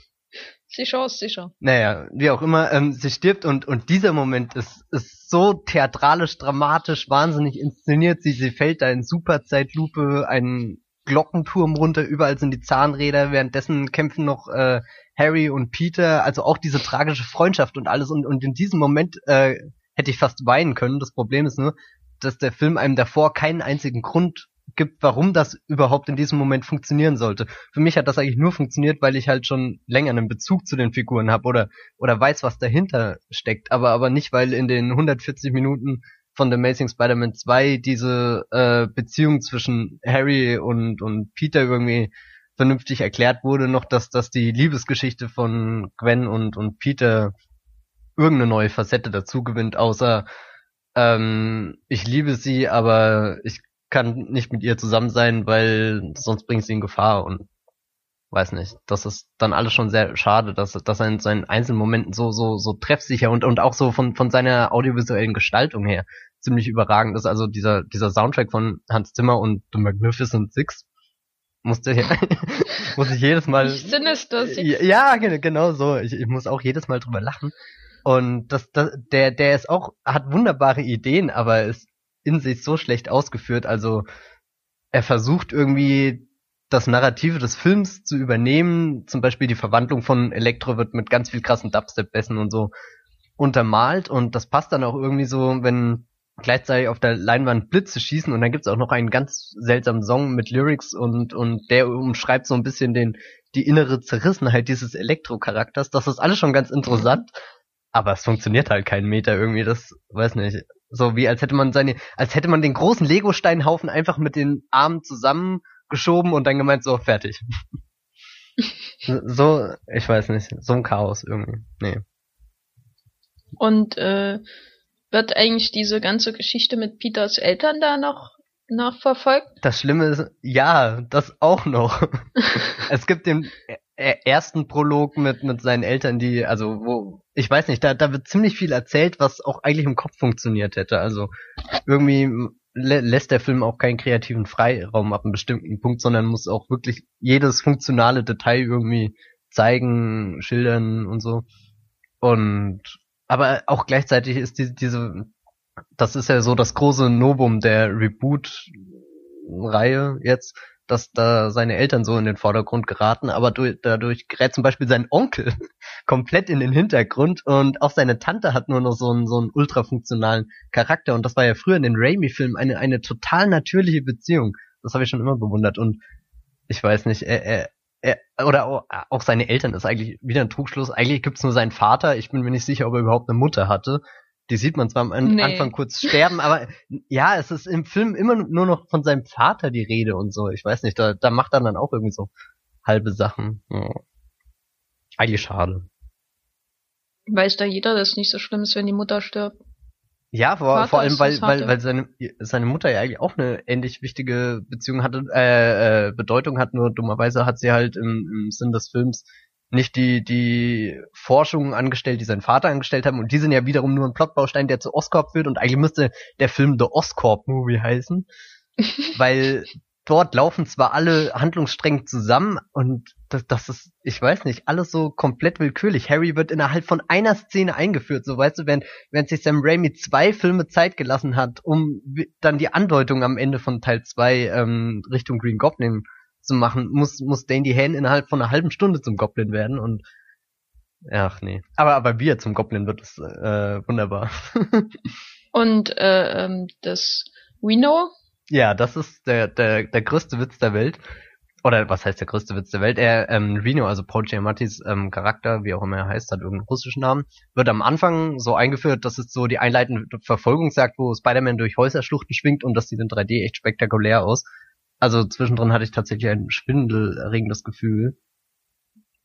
Sicher ist sicher. naja, wie auch immer, ähm, sie stirbt und und dieser Moment ist ist so theatralisch, dramatisch, wahnsinnig inszeniert. Sie sie fällt da in Superzeitlupe einen Glockenturm runter, überall sind die Zahnräder, währenddessen kämpfen noch äh, Harry und Peter, also auch diese tragische Freundschaft und alles und und in diesem Moment äh, hätte ich fast weinen können. Das Problem ist nur, dass der Film einem davor keinen einzigen Grund gibt, warum das überhaupt in diesem Moment funktionieren sollte. Für mich hat das eigentlich nur funktioniert, weil ich halt schon länger einen Bezug zu den Figuren habe oder oder weiß, was dahinter steckt, aber aber nicht, weil in den 140 Minuten von The Amazing Spider-Man 2 diese äh, Beziehung zwischen Harry und und Peter irgendwie vernünftig erklärt wurde, noch dass dass die Liebesgeschichte von Gwen und und Peter irgendeine neue Facette dazu gewinnt, außer ähm, ich liebe sie, aber ich kann nicht mit ihr zusammen sein, weil sonst bringt sie in Gefahr und weiß nicht. Das ist dann alles schon sehr schade, dass, dass er in seinen einzelnen Momenten so, so, so treffsicher und, und auch so von, von seiner audiovisuellen Gestaltung her ziemlich überragend ist. Also dieser, dieser Soundtrack von Hans Zimmer und The Magnificent Six musste, muss ich jedes Mal, sinister. ja, ja, ge- genau so. Ich, ich muss auch jedes Mal drüber lachen. Und das, das, der, der ist auch, hat wunderbare Ideen, aber ist in sich so schlecht ausgeführt. Also er versucht irgendwie das Narrative des Films zu übernehmen. Zum Beispiel die Verwandlung von Elektro wird mit ganz viel krassen Dubstep-Bässen und so untermalt und das passt dann auch irgendwie so, wenn gleichzeitig auf der Leinwand Blitze schießen und dann gibt's auch noch einen ganz seltsamen Song mit Lyrics und und der umschreibt so ein bisschen den die innere Zerrissenheit dieses Elektro-Charakters. Das ist alles schon ganz interessant, aber es funktioniert halt keinen Meter irgendwie. Das weiß nicht. So wie als hätte man seine, als hätte man den großen Lego-Steinhaufen einfach mit den Armen zusammengeschoben und dann gemeint so fertig. so, ich weiß nicht, so ein Chaos irgendwie. Nee. Und äh, wird eigentlich diese ganze Geschichte mit Peters Eltern da noch nachverfolgt? Das Schlimme ist, ja, das auch noch. es gibt den ersten Prolog mit, mit seinen Eltern, die, also, wo, ich weiß nicht, da, da wird ziemlich viel erzählt, was auch eigentlich im Kopf funktioniert hätte. Also, irgendwie lä lässt der Film auch keinen kreativen Freiraum ab einem bestimmten Punkt, sondern muss auch wirklich jedes funktionale Detail irgendwie zeigen, schildern und so. Und, aber auch gleichzeitig ist diese, diese, das ist ja so das große Novum der Reboot-Reihe jetzt, dass da seine Eltern so in den Vordergrund geraten, aber durch, dadurch gerät zum Beispiel sein Onkel komplett in den Hintergrund und auch seine Tante hat nur noch so einen, so einen ultrafunktionalen Charakter und das war ja früher in den Raimi-Filmen eine, eine total natürliche Beziehung. Das habe ich schon immer bewundert und ich weiß nicht, er, er, er, oder auch, seine Eltern ist eigentlich wieder ein Trugschluss. Eigentlich gibt's nur seinen Vater. Ich bin mir nicht sicher, ob er überhaupt eine Mutter hatte. Die sieht man zwar am Nee. Anfang kurz sterben, aber ja, es ist im Film immer nur noch von seinem Vater die Rede und so. Ich weiß nicht, da, da macht er dann auch irgendwie so halbe Sachen. Ja. Eigentlich schade. Weiß da jeder, dass es nicht so schlimm ist, wenn die Mutter stirbt. Ja, vor, vor allem, weil, weil, weil seine, seine Mutter ja eigentlich auch eine ähnlich wichtige Beziehung hatte, äh, äh, Bedeutung hat, nur dummerweise hat sie halt im, im Sinn des Films nicht die, die Forschungen angestellt, die sein Vater angestellt haben, und die sind ja wiederum nur ein Plotbaustein, der zu Oscorp führt, und eigentlich müsste der Film The Oscorp Movie heißen, weil dort laufen zwar alle Handlungsstränge zusammen und das, das ist, ich weiß nicht, alles so komplett willkürlich. Harry wird innerhalb von einer Szene eingeführt, so weißt du, während, während sich Sam Raimi zwei Filme Zeit gelassen hat, um dann die Andeutung am Ende von Teil 2 ähm, Richtung Green Goblin zu machen, muss, muss Dandy Hane innerhalb von einer halben Stunde zum Goblin werden und ach nee. Aber aber wie er zum Goblin wird, ist äh, wunderbar. Und äh, ähm, das Reno, Ja, das ist der, der, der größte Witz der Welt. Oder was heißt der größte Witz der Welt? Er, ähm, Reno, also Paul Giamattis ähm, Charakter, wie auch immer er heißt, hat irgendeinen russischen Namen, wird am Anfang so eingeführt, das ist so die einleitende Verfolgungsjagd, wo Spider-Man durch Häuserschluchten schwingt und das sieht in 3D echt spektakulär aus. Also zwischendrin hatte ich tatsächlich ein schwindelerregendes Gefühl.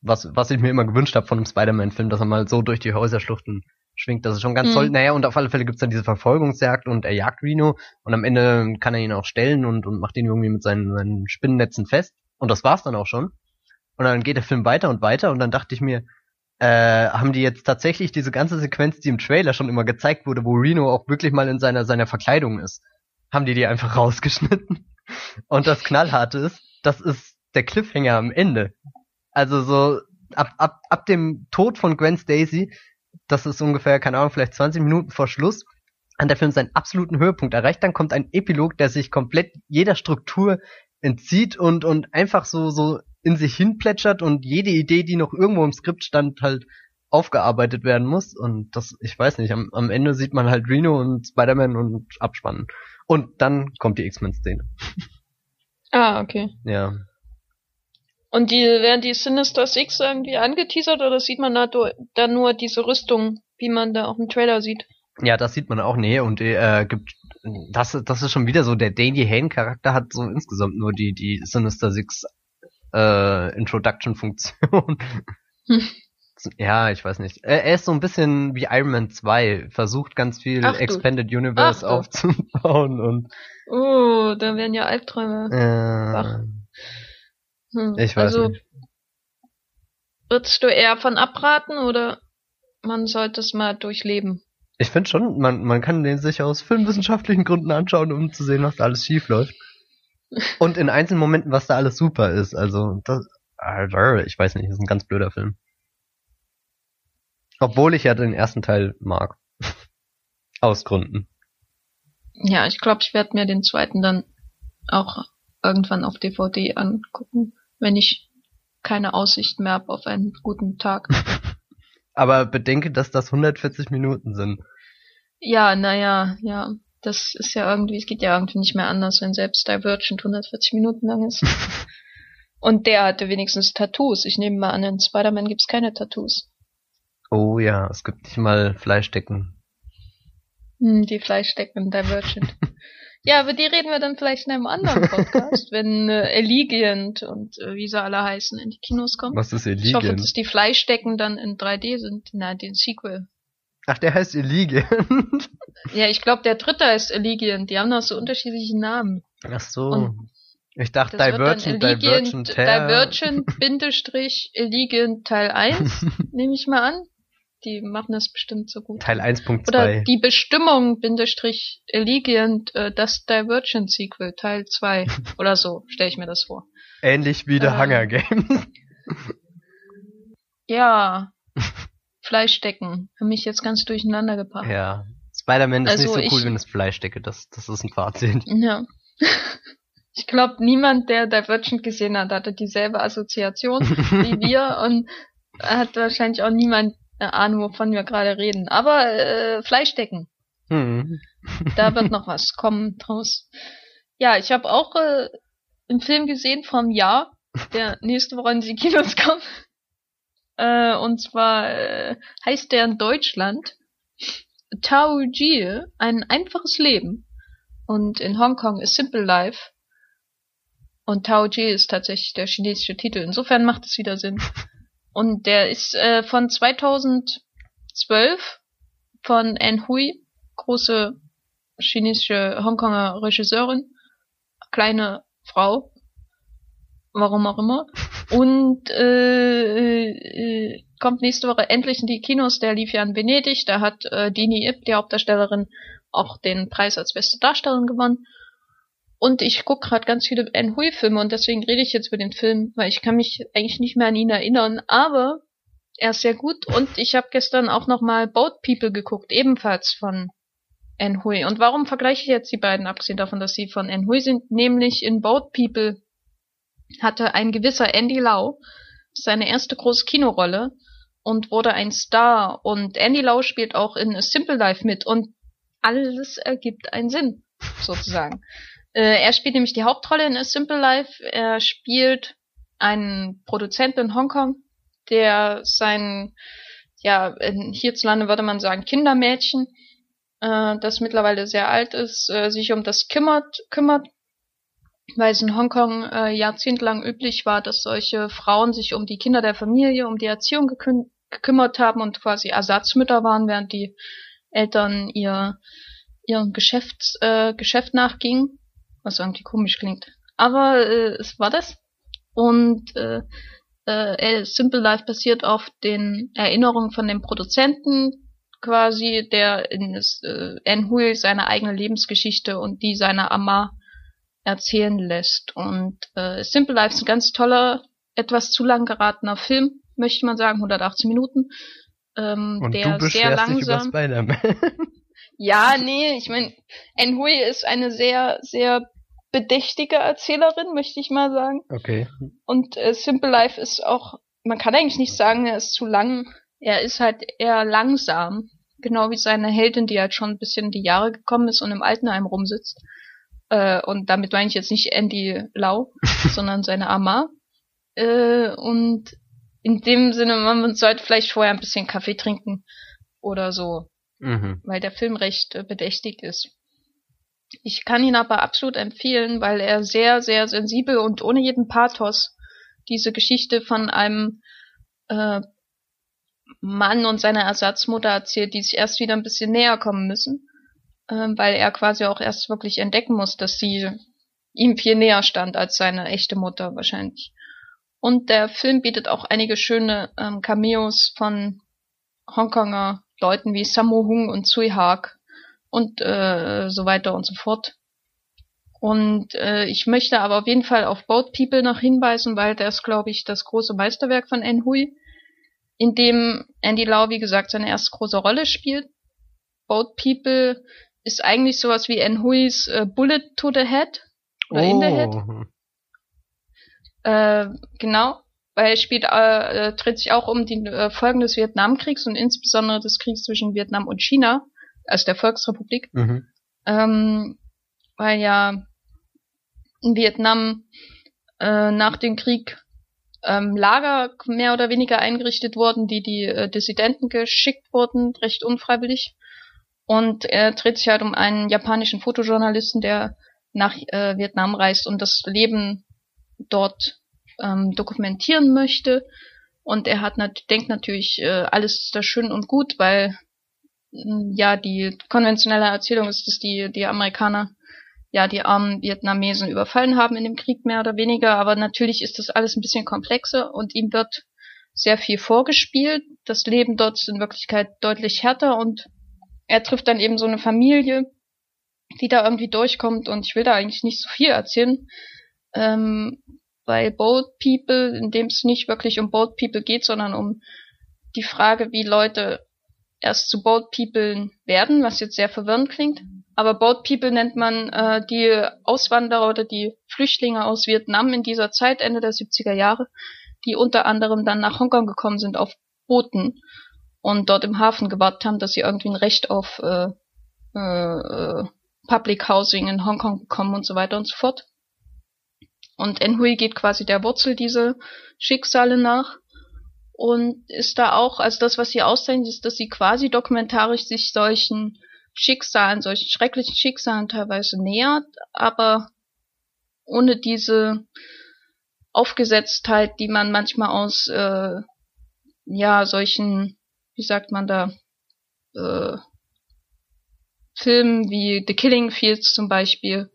Was, was ich mir immer gewünscht habe von einem Spider-Man-Film, dass er mal so durch die Häuserschluchten schwingt. Das ist schon ganz Mhm. toll. Naja, und auf alle Fälle gibt's dann diese Verfolgungsjagd und er jagt Reno und am Ende kann er ihn auch stellen und, und macht ihn irgendwie mit seinen, seinen Spinnennetzen fest. Und das war's dann auch schon. Und dann geht der Film weiter und weiter und dann dachte ich mir, äh, haben die jetzt tatsächlich diese ganze Sequenz, die im Trailer schon immer gezeigt wurde, wo Reno auch wirklich mal in seiner, seiner Verkleidung ist, haben die die einfach rausgeschnitten. Und das Knallharte ist, das ist der Cliffhanger am Ende. Also so, ab, ab, ab dem Tod von Gwen Stacy, das ist ungefähr, keine Ahnung, vielleicht 20 Minuten vor Schluss, hat der Film seinen absoluten Höhepunkt erreicht. Dann kommt ein Epilog, der sich komplett jeder Struktur entzieht und, und einfach so, so in sich hinplätschert und jede Idee, die noch irgendwo im Skript stand, halt aufgearbeitet werden muss. Und das, ich weiß nicht, am, am Ende sieht man halt Reno und Spider-Man und abspannen. Und dann kommt die X-Men-Szene. ah, okay. Ja. Und die werden die Sinister Six irgendwie angeteasert oder sieht man da, da nur diese Rüstung, wie man da auch im Trailer sieht? Ja, das sieht man auch, nee, und äh, gibt das, das ist schon wieder so, der Danny Hane Charakter hat so insgesamt nur die, die Sinister Six äh, Introduction-Funktion. Hm. Ja, ich weiß nicht. Er, ist so ein bisschen wie Iron Man 2, versucht ganz viel Ach. Expanded Universe Ach aufzubauen und Oh, da werden ja Albträume. Ach. äh, Hm. ich weiß also, nicht. würdest du eher von abraten oder man sollte es mal durchleben? Ich finde schon, man, man kann den sich aus filmwissenschaftlichen Gründen anschauen, um zu sehen, was da alles schief läuft. Und in einzelnen Momenten, was da alles super ist. Also, das, also, ich weiß nicht, das ist ein ganz blöder Film. Obwohl ich ja den ersten Teil mag. Aus Gründen. Ja, ich glaube, ich werde mir den zweiten dann auch irgendwann auf DVD angucken, wenn ich keine Aussicht mehr habe auf einen guten Tag. Aber bedenke, dass das 140 Minuten sind. Ja, naja, ja. Das ist ja irgendwie, es geht ja irgendwie nicht mehr anders, wenn selbst Divergent 140 Minuten lang ist. Und der hatte wenigstens Tattoos. Ich nehme mal an, in Spider-Man gibt's keine Tattoos. Oh ja, es gibt nicht mal Fleischdecken. Hm, die Fleischdecken Divergent. ja, aber die reden wir dann vielleicht in einem anderen Podcast, wenn äh, Allegiant und äh, wie sie alle heißen in die Kinos kommen. Was ist Ich hoffe, dass die Fleischdecken dann in 3D sind. Na, den Sequel. Ach, der heißt Illegant. Ja, ich glaube, der dritte heißt Allegiant. Die haben noch so unterschiedliche Namen. Ach so. Und ich dachte Divergent, Divergent, Terror. Divergent, Bindestrich, Allegiant Teil 1, nehme ich mal an. Die machen das bestimmt so gut. Teil Oder 1.2. die Bestimmung, Bindestrich, Allegiant, äh, das Divergent Sequel, Teil 2. Oder so, stelle ich mir das vor. Ähnlich wie The Äh, Hunger Games. Ja. Fleischdecken. Haben mich jetzt ganz durcheinander gebracht. Ja. Spider-Man ist Also nicht so cool, wenn es Fleischdecke. Das, das ist ein Fazit. Ja. Ich glaube, niemand, der Divergent gesehen hat, hatte dieselbe Assoziation wie wir und hat wahrscheinlich auch niemand eine Ahnung, wovon wir gerade reden. Aber äh, Fleischdecken, Hm. da wird noch was kommen draus. Ja, ich habe auch äh, einen Film gesehen vom Jahr, der nächste Woche in die Kinos kommt. Äh, und zwar äh, heißt der in Deutschland Tao Jie, ein einfaches Leben. Und in Hongkong ist Simple Life. Und Tao Jie ist tatsächlich der chinesische Titel. Insofern macht es wieder Sinn. Und der ist äh, von 2012 von An Hui große chinesische Hongkonger Regisseurin, kleine Frau, warum auch immer. Und äh, äh, kommt nächste Woche endlich in die Kinos. Der lief ja in Venedig. Da hat äh, Dini Ip, die Hauptdarstellerin, auch den Preis als beste Darstellerin gewonnen. Und ich gucke gerade ganz viele Anne Hui-Filme und deswegen rede ich jetzt über den Film, weil ich kann mich eigentlich nicht mehr an ihn erinnern. Aber er ist sehr gut und ich habe gestern auch noch mal Boat People geguckt, ebenfalls von Anne Hui. Und warum vergleiche ich jetzt die beiden, abgesehen davon, dass sie von Anne Hui sind? Nämlich in Boat People hatte ein gewisser Andy Lau seine erste große Kinorolle und wurde ein Star. Und Andy Lau spielt auch in A Simple Life mit und alles ergibt einen Sinn, sozusagen. Äh, er spielt nämlich die Hauptrolle in A Simple Life. Er spielt einen Produzenten in Hongkong, der sein, ja, hierzulande würde man sagen, Kindermädchen, äh, das mittlerweile sehr alt ist, äh, sich um das kümmert, kümmert, weil es in Hongkong äh, jahrzehntelang üblich war, dass solche Frauen sich um die Kinder der Familie, um die Erziehung gekü gekümmert haben und quasi Ersatzmütter waren, während die Eltern ihr ihrem Geschäft, äh, Geschäft nachgingen, was irgendwie komisch klingt. Aber äh, es war das. Und äh, äh, Simple Life basiert auf den Erinnerungen von dem Produzenten quasi, der in äh, Enhui seine eigene Lebensgeschichte und die seiner Amma erzählen lässt. Und äh, Simple Life ist ein ganz toller, etwas zu lang geratener Film, möchte man sagen, 118 Minuten. Ähm, Und der du sehr beschwerst dich über langsam. Ja, nee, ich meine, Enhui ist eine sehr, sehr bedächtige Erzählerin, möchte ich mal sagen. okay. Und äh, Simple Life ist auch, man kann eigentlich nicht sagen, er ist zu lang. Er ist halt eher langsam. Genau wie seine Heldin, die halt schon ein bisschen in die Jahre gekommen ist und im Altenheim rumsitzt. Äh, und damit meine ich jetzt nicht Andy Lau, sondern seine Ama. Äh, und in dem Sinne, man sollte vielleicht vorher ein bisschen Kaffee trinken oder so, Mhm. weil der Film recht äh, bedächtig ist. Ich kann ihn aber absolut empfehlen, weil er sehr, sehr sensibel und ohne jeden Pathos diese Geschichte von einem äh, Mann und seiner Ersatzmutter erzählt, die sich erst wieder ein bisschen näher kommen müssen, ähm, weil er quasi auch erst wirklich entdecken muss, dass sie ihm viel näher stand als seine echte Mutter wahrscheinlich. Und der Film bietet auch einige schöne ähm, Cameos von Hongkonger Leuten wie Sammo Hung und Sui Haag und äh, so weiter und so fort. Und äh, ich möchte aber auf jeden Fall auf Boat People noch hinweisen, weil das, glaube ich, das große Meisterwerk von En Hui, in dem Andy Lau, wie gesagt, seine erste große Rolle spielt. Boat People ist eigentlich sowas wie En Huis äh, Bullet to the Head oder in the Head. Oh. Äh, genau, weil spielt, äh, äh, dreht sich auch um die äh, Folgen des Vietnamkriegs und insbesondere des Kriegs zwischen Vietnam und China, also der Volksrepublik, Mhm. ähm, weil ja in Vietnam äh, nach dem Krieg ähm, Lager mehr oder weniger eingerichtet wurden, die die äh, Dissidenten geschickt wurden, recht unfreiwillig. Und er dreht sich halt um einen japanischen Fotojournalisten, der nach äh, Vietnam reist und das Leben dort ähm, dokumentieren möchte. Und er hat nat denkt natürlich, äh, alles ist da schön und gut, weil mh, ja die konventionelle Erzählung ist, dass die, die Amerikaner ja die armen Vietnamesen überfallen haben in dem Krieg mehr oder weniger, aber natürlich ist das alles ein bisschen komplexer und ihm wird sehr viel vorgespielt. Das Leben dort ist in Wirklichkeit deutlich härter und er trifft dann eben so eine Familie, die da irgendwie durchkommt und ich will da eigentlich nicht so viel erzählen. Ähm, bei Boat People, in dem es nicht wirklich um Boat People geht, sondern um die Frage, wie Leute erst zu Boat People werden, was jetzt sehr verwirrend klingt. Aber Boat People nennt man äh, die Auswanderer oder die Flüchtlinge aus Vietnam in dieser Zeit, Ende der 70er Jahre, die unter anderem dann nach Hongkong gekommen sind auf Booten und dort im Hafen gewartet haben, dass sie irgendwie ein Recht auf äh, äh, Public Housing in Hongkong bekommen und so weiter und so fort. Und Enhui geht quasi der Wurzel dieser Schicksale nach und ist da auch, also das, was sie auszeichnet, ist, dass sie quasi dokumentarisch sich solchen Schicksalen, solchen schrecklichen Schicksalen teilweise nähert, aber ohne diese Aufgesetztheit, die man manchmal aus äh, ja solchen, wie sagt man da, äh, Filmen wie The Killing Fields zum Beispiel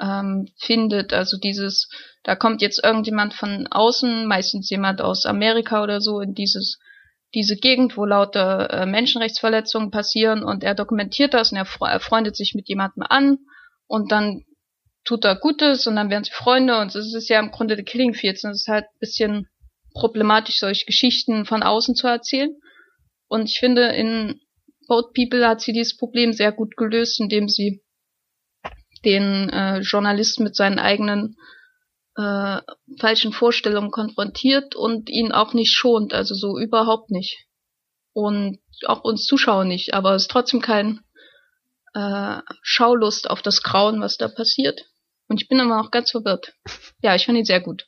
ähm, findet. Also dieses, da kommt jetzt irgendjemand von außen, meistens jemand aus Amerika oder so, in dieses diese Gegend, wo lauter äh, Menschenrechtsverletzungen passieren und er dokumentiert das und er, er freundet sich mit jemandem an und dann tut er Gutes und dann werden sie Freunde und es ist ja im Grunde The Killing Fields und es ist halt bisschen problematisch, solche Geschichten von außen zu erzählen. Und ich finde, in Boat People hat sie dieses Problem sehr gut gelöst, indem sie den äh, Journalisten mit seinen eigenen äh, falschen Vorstellungen konfrontiert und ihn auch nicht schont, also so überhaupt nicht. Und auch uns Zuschauer nicht, aber es ist trotzdem kein äh, Schaulust auf das Grauen, was da passiert. Und ich bin immer noch ganz verwirrt. Ja, ich finde ihn sehr gut.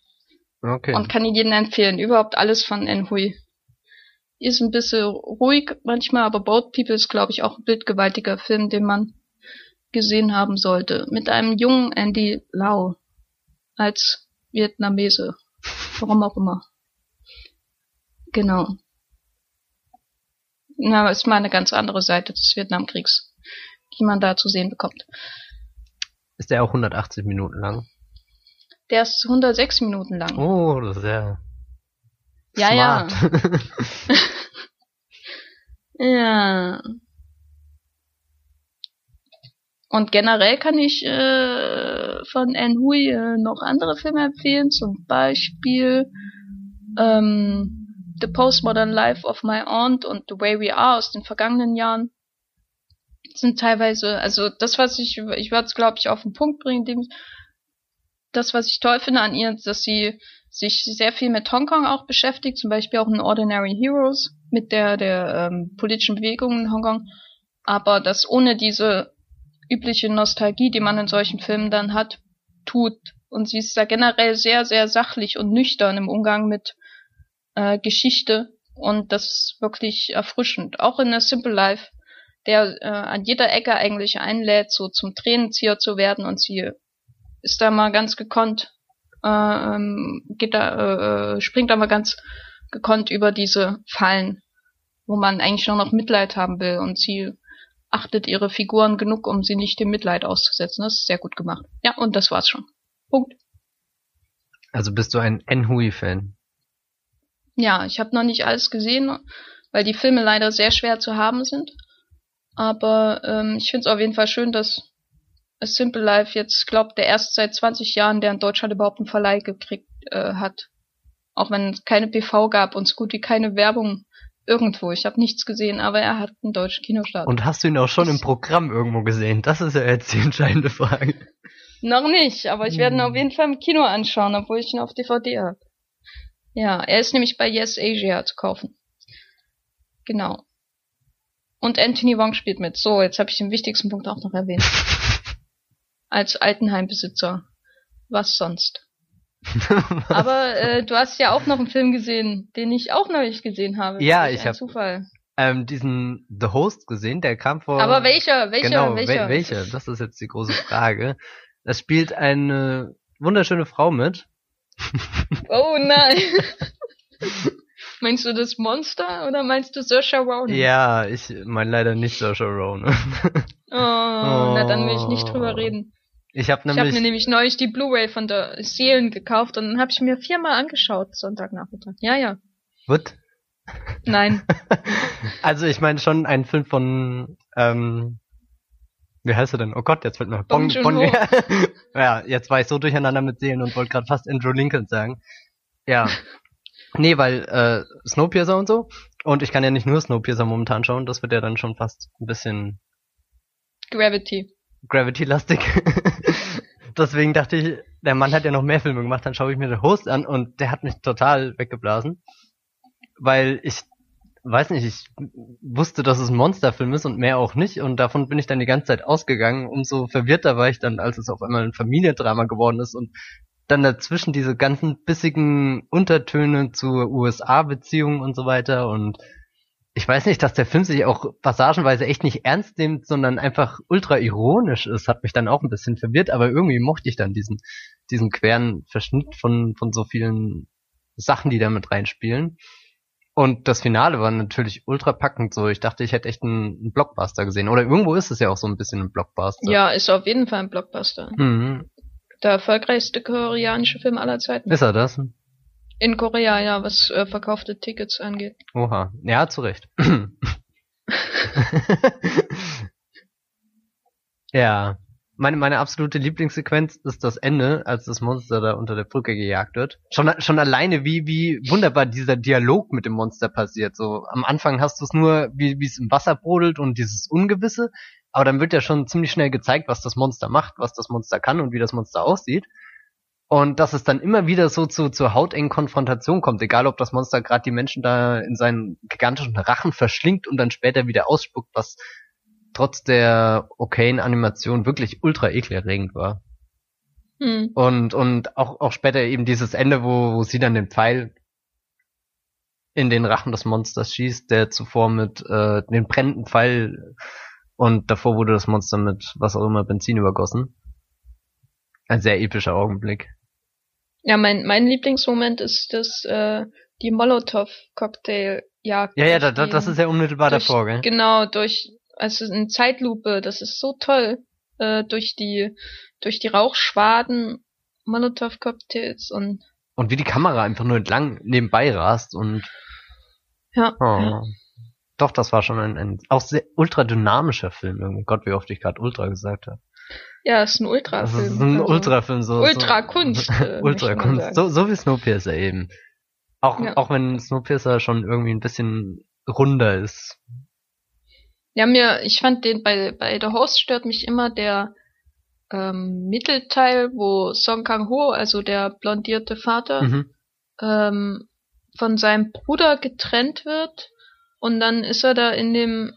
Okay. Und kann ihn jedem empfehlen. Überhaupt alles von En Hui. Ist ein bisschen ruhig manchmal, aber Boat People ist, glaube ich, auch ein bildgewaltiger Film, den man gesehen haben sollte. Mit einem jungen Andy Lau als Vietnamese. Warum auch immer. Genau. Na, ist mal eine ganz andere Seite des Vietnamkriegs, die man da zu sehen bekommt. Ist der auch 180 Minuten lang? Der ist 106 Minuten lang. Oh, das ist ja. Ja, smart. ja. ja. Und generell kann ich äh, von Anne Hui äh, noch andere Filme empfehlen, zum Beispiel ähm, The Postmodern Life of My Aunt und The Way We Are aus den vergangenen Jahren. Sind teilweise, also das, was ich, ich werde es glaube ich auf den Punkt bringen, dem, das, was ich toll finde an ihr, dass sie sich sehr viel mit Hongkong auch beschäftigt, zum Beispiel auch in Ordinary Heroes mit der, der ähm, politischen Bewegung in Hongkong, aber das ohne diese übliche Nostalgie, die man in solchen Filmen dann hat, tut. Und sie ist da generell sehr, sehr sachlich und nüchtern im Umgang mit äh, Geschichte. Und das ist wirklich erfrischend. Auch in A Simple Life, der äh, an jeder Ecke eigentlich einlädt, so zum Tränenzieher zu werden. Und sie ist da mal ganz gekonnt, äh, ähm, geht da, äh, springt da mal ganz gekonnt über diese Fallen, wo man eigentlich nur noch Mitleid haben will. Und sie achtet ihre Figuren genug, um sie nicht dem Mitleid auszusetzen. Das ist sehr gut gemacht. Ja, und das war's schon. Punkt. Also bist du ein Enhui-Fan? Ja, ich habe noch nicht alles gesehen, weil die Filme leider sehr schwer zu haben sind. Aber ähm, ich finde es auf jeden Fall schön, dass A Simple Life jetzt, glaubt der erst seit 20 Jahren, der in Deutschland überhaupt einen Verleih gekriegt äh, hat. Auch wenn es keine PV gab und so gut wie keine Werbung Irgendwo, ich habe nichts gesehen, aber er hat einen deutschen Kinostart. Und hast du ihn auch schon im Programm irgendwo gesehen? Das ist ja jetzt die entscheidende Frage. Noch nicht, aber ich werde ihn auf jeden Fall im Kino anschauen, obwohl ich ihn auf DVD habe. Ja, er ist nämlich bei Yes Asia zu kaufen. Genau. Und Anthony Wong spielt mit. So, jetzt habe ich den wichtigsten Punkt auch noch erwähnt. Als Altenheimbesitzer. Was sonst? Aber äh, du hast ja auch noch einen Film gesehen, den ich auch noch nicht gesehen habe. Ja, ich habe ähm, diesen The Host gesehen, der kam vor. Aber welcher? Welcher? Genau, welcher? Wel welcher? Das ist jetzt die große Frage. Es spielt eine wunderschöne Frau mit. Oh nein. meinst du das Monster oder meinst du Saoirse Ronan? Ja, ich meine leider nicht Saoirse Ronan. oh, oh, na dann will ich nicht drüber oh. reden. Ich habe nämlich, ich hab mir nämlich neulich die Blu-ray von der Seelen gekauft und dann habe ich mir viermal angeschaut Sonntagnachmittag. Ja, ja. What? Nein. also ich meine schon ein Film von ähm, wie heißt er denn? Oh Gott, jetzt fällt mir Bong, Bong, Bong Ja, jetzt war ich so durcheinander mit Seelen und wollte gerade fast Andrew Lincoln sagen. Ja. Nee, weil äh, Snowpiercer und so. Und ich kann ja nicht nur Snowpiercer momentan schauen, das wird ja dann schon fast ein bisschen Gravity. Gravity-lastig. Deswegen dachte ich, der Mann hat ja noch mehr Filme gemacht, dann schaue ich mir den Host an und der hat mich total weggeblasen. Weil ich weiß nicht, ich wusste, dass es ein Monsterfilm ist und mehr auch nicht und davon bin ich dann die ganze Zeit ausgegangen. Umso verwirrter war ich dann, als es auf einmal ein Familiendrama geworden ist und dann dazwischen diese ganzen bissigen Untertöne zur USA-Beziehung und so weiter und ich weiß nicht, dass der Film sich auch passagenweise echt nicht ernst nimmt, sondern einfach ultra ironisch ist, hat mich dann auch ein bisschen verwirrt, aber irgendwie mochte ich dann diesen, diesen queren Verschnitt von, von so vielen Sachen, die da mit reinspielen. Und das Finale war natürlich ultra packend so. Ich dachte, ich hätte echt einen, einen Blockbuster gesehen. Oder irgendwo ist es ja auch so ein bisschen ein Blockbuster. Ja, ist auf jeden Fall ein Blockbuster. Mhm. Der erfolgreichste koreanische Film aller Zeiten. Ist er das? In Korea, ja, was äh, verkaufte Tickets angeht. Oha. Ja, zu Recht. ja. Meine, meine absolute Lieblingssequenz ist das Ende, als das Monster da unter der Brücke gejagt wird. Schon, schon alleine, wie, wie wunderbar dieser Dialog mit dem Monster passiert. So, am Anfang hast du es nur, wie, wie es im Wasser brodelt und dieses Ungewisse. Aber dann wird ja schon ziemlich schnell gezeigt, was das Monster macht, was das Monster kann und wie das Monster aussieht. Und dass es dann immer wieder so zu, zur hautengen Konfrontation kommt, egal ob das Monster gerade die Menschen da in seinen gigantischen Rachen verschlingt und dann später wieder ausspuckt, was trotz der okayen Animation wirklich ultra ekelerregend war. Hm. Und, und auch, auch später eben dieses Ende, wo, wo sie dann den Pfeil in den Rachen des Monsters schießt, der zuvor mit äh, den brennenden Pfeil und davor wurde das Monster mit was auch immer Benzin übergossen. Ein sehr epischer Augenblick. Ja, mein, mein Lieblingsmoment ist das, äh, die Molotow-Cocktail-Jagd. Ja, ja, da, da, das ist ja unmittelbar durch, davor, gell? Genau, durch, also in Zeitlupe, das ist so toll, äh, durch die, durch die Rauchschwaden, Molotow-Cocktails und, Und wie die Kamera einfach nur entlang nebenbei rast und ja. oh. ja. Doch, das war schon ein, ein auch sehr ultra dynamischer Film irgendwie. Gott, wie oft ich gerade ultra gesagt habe. Ja, ist ein Das Ultrafilm. ist ein also. Ultrafilm, so. Ultrakunst, So, äh, Ultrakunst. sagen. So, so wie Snowpiercer eben. Auch, Ja. auch wenn Snowpiercer schon irgendwie ein bisschen runder ist. Ja, mir, ich fand den bei, bei The Host stört mich immer der ähm, Mittelteil, wo Song Kang-ho, also der blondierte Vater, Mhm. ähm, von seinem Bruder getrennt wird und dann ist er da in dem,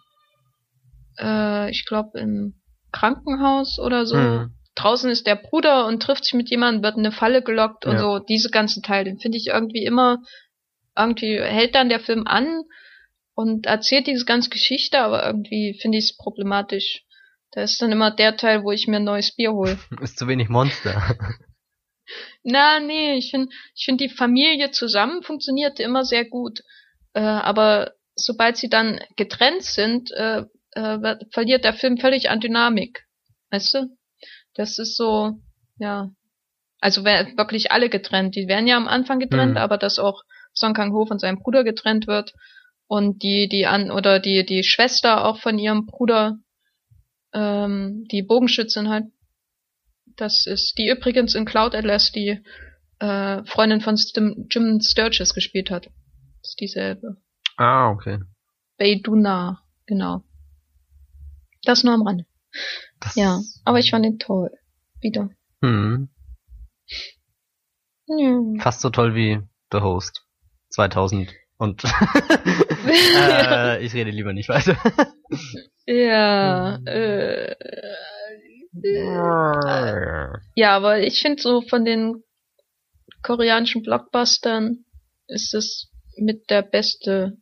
äh, ich glaube im Krankenhaus oder so. Mhm. Draußen ist der Bruder und trifft sich mit jemandem, wird in eine Falle gelockt und Ja. so. Diese ganzen Teile, den finde ich irgendwie immer, irgendwie hält dann der Film an und erzählt diese ganze Geschichte, aber irgendwie finde ich es problematisch. Da ist dann immer der Teil, wo ich mir ein neues Bier hole. Ist zu wenig Monster. Na, nee, ich finde, ich finde die Familie zusammen funktionierte immer sehr gut. Äh, aber sobald sie dann getrennt sind, äh, äh, verliert der Film völlig an Dynamik. Weißt du? Das ist so, ja. Also wirklich alle getrennt. Die werden ja am Anfang getrennt, Mhm. aber dass auch Song Kang-ho von seinem Bruder getrennt wird und die, die an, oder die, die Schwester auch von ihrem Bruder, ähm, die Bogenschützin halt, das ist die übrigens in Cloud Atlas die äh, Freundin von Stim Jim Sturges gespielt hat. Das ist dieselbe. ah, okay. Beiduna, genau. Das nur am Rande. Das, Ja, aber ich fand ihn toll. Wieder. Hm, Ja. fast so toll wie The Host. 2000. Und äh, ich rede lieber nicht weiter. Ja, äh, ja, aber ich finde so von den koreanischen Blockbustern ist es mit der beste.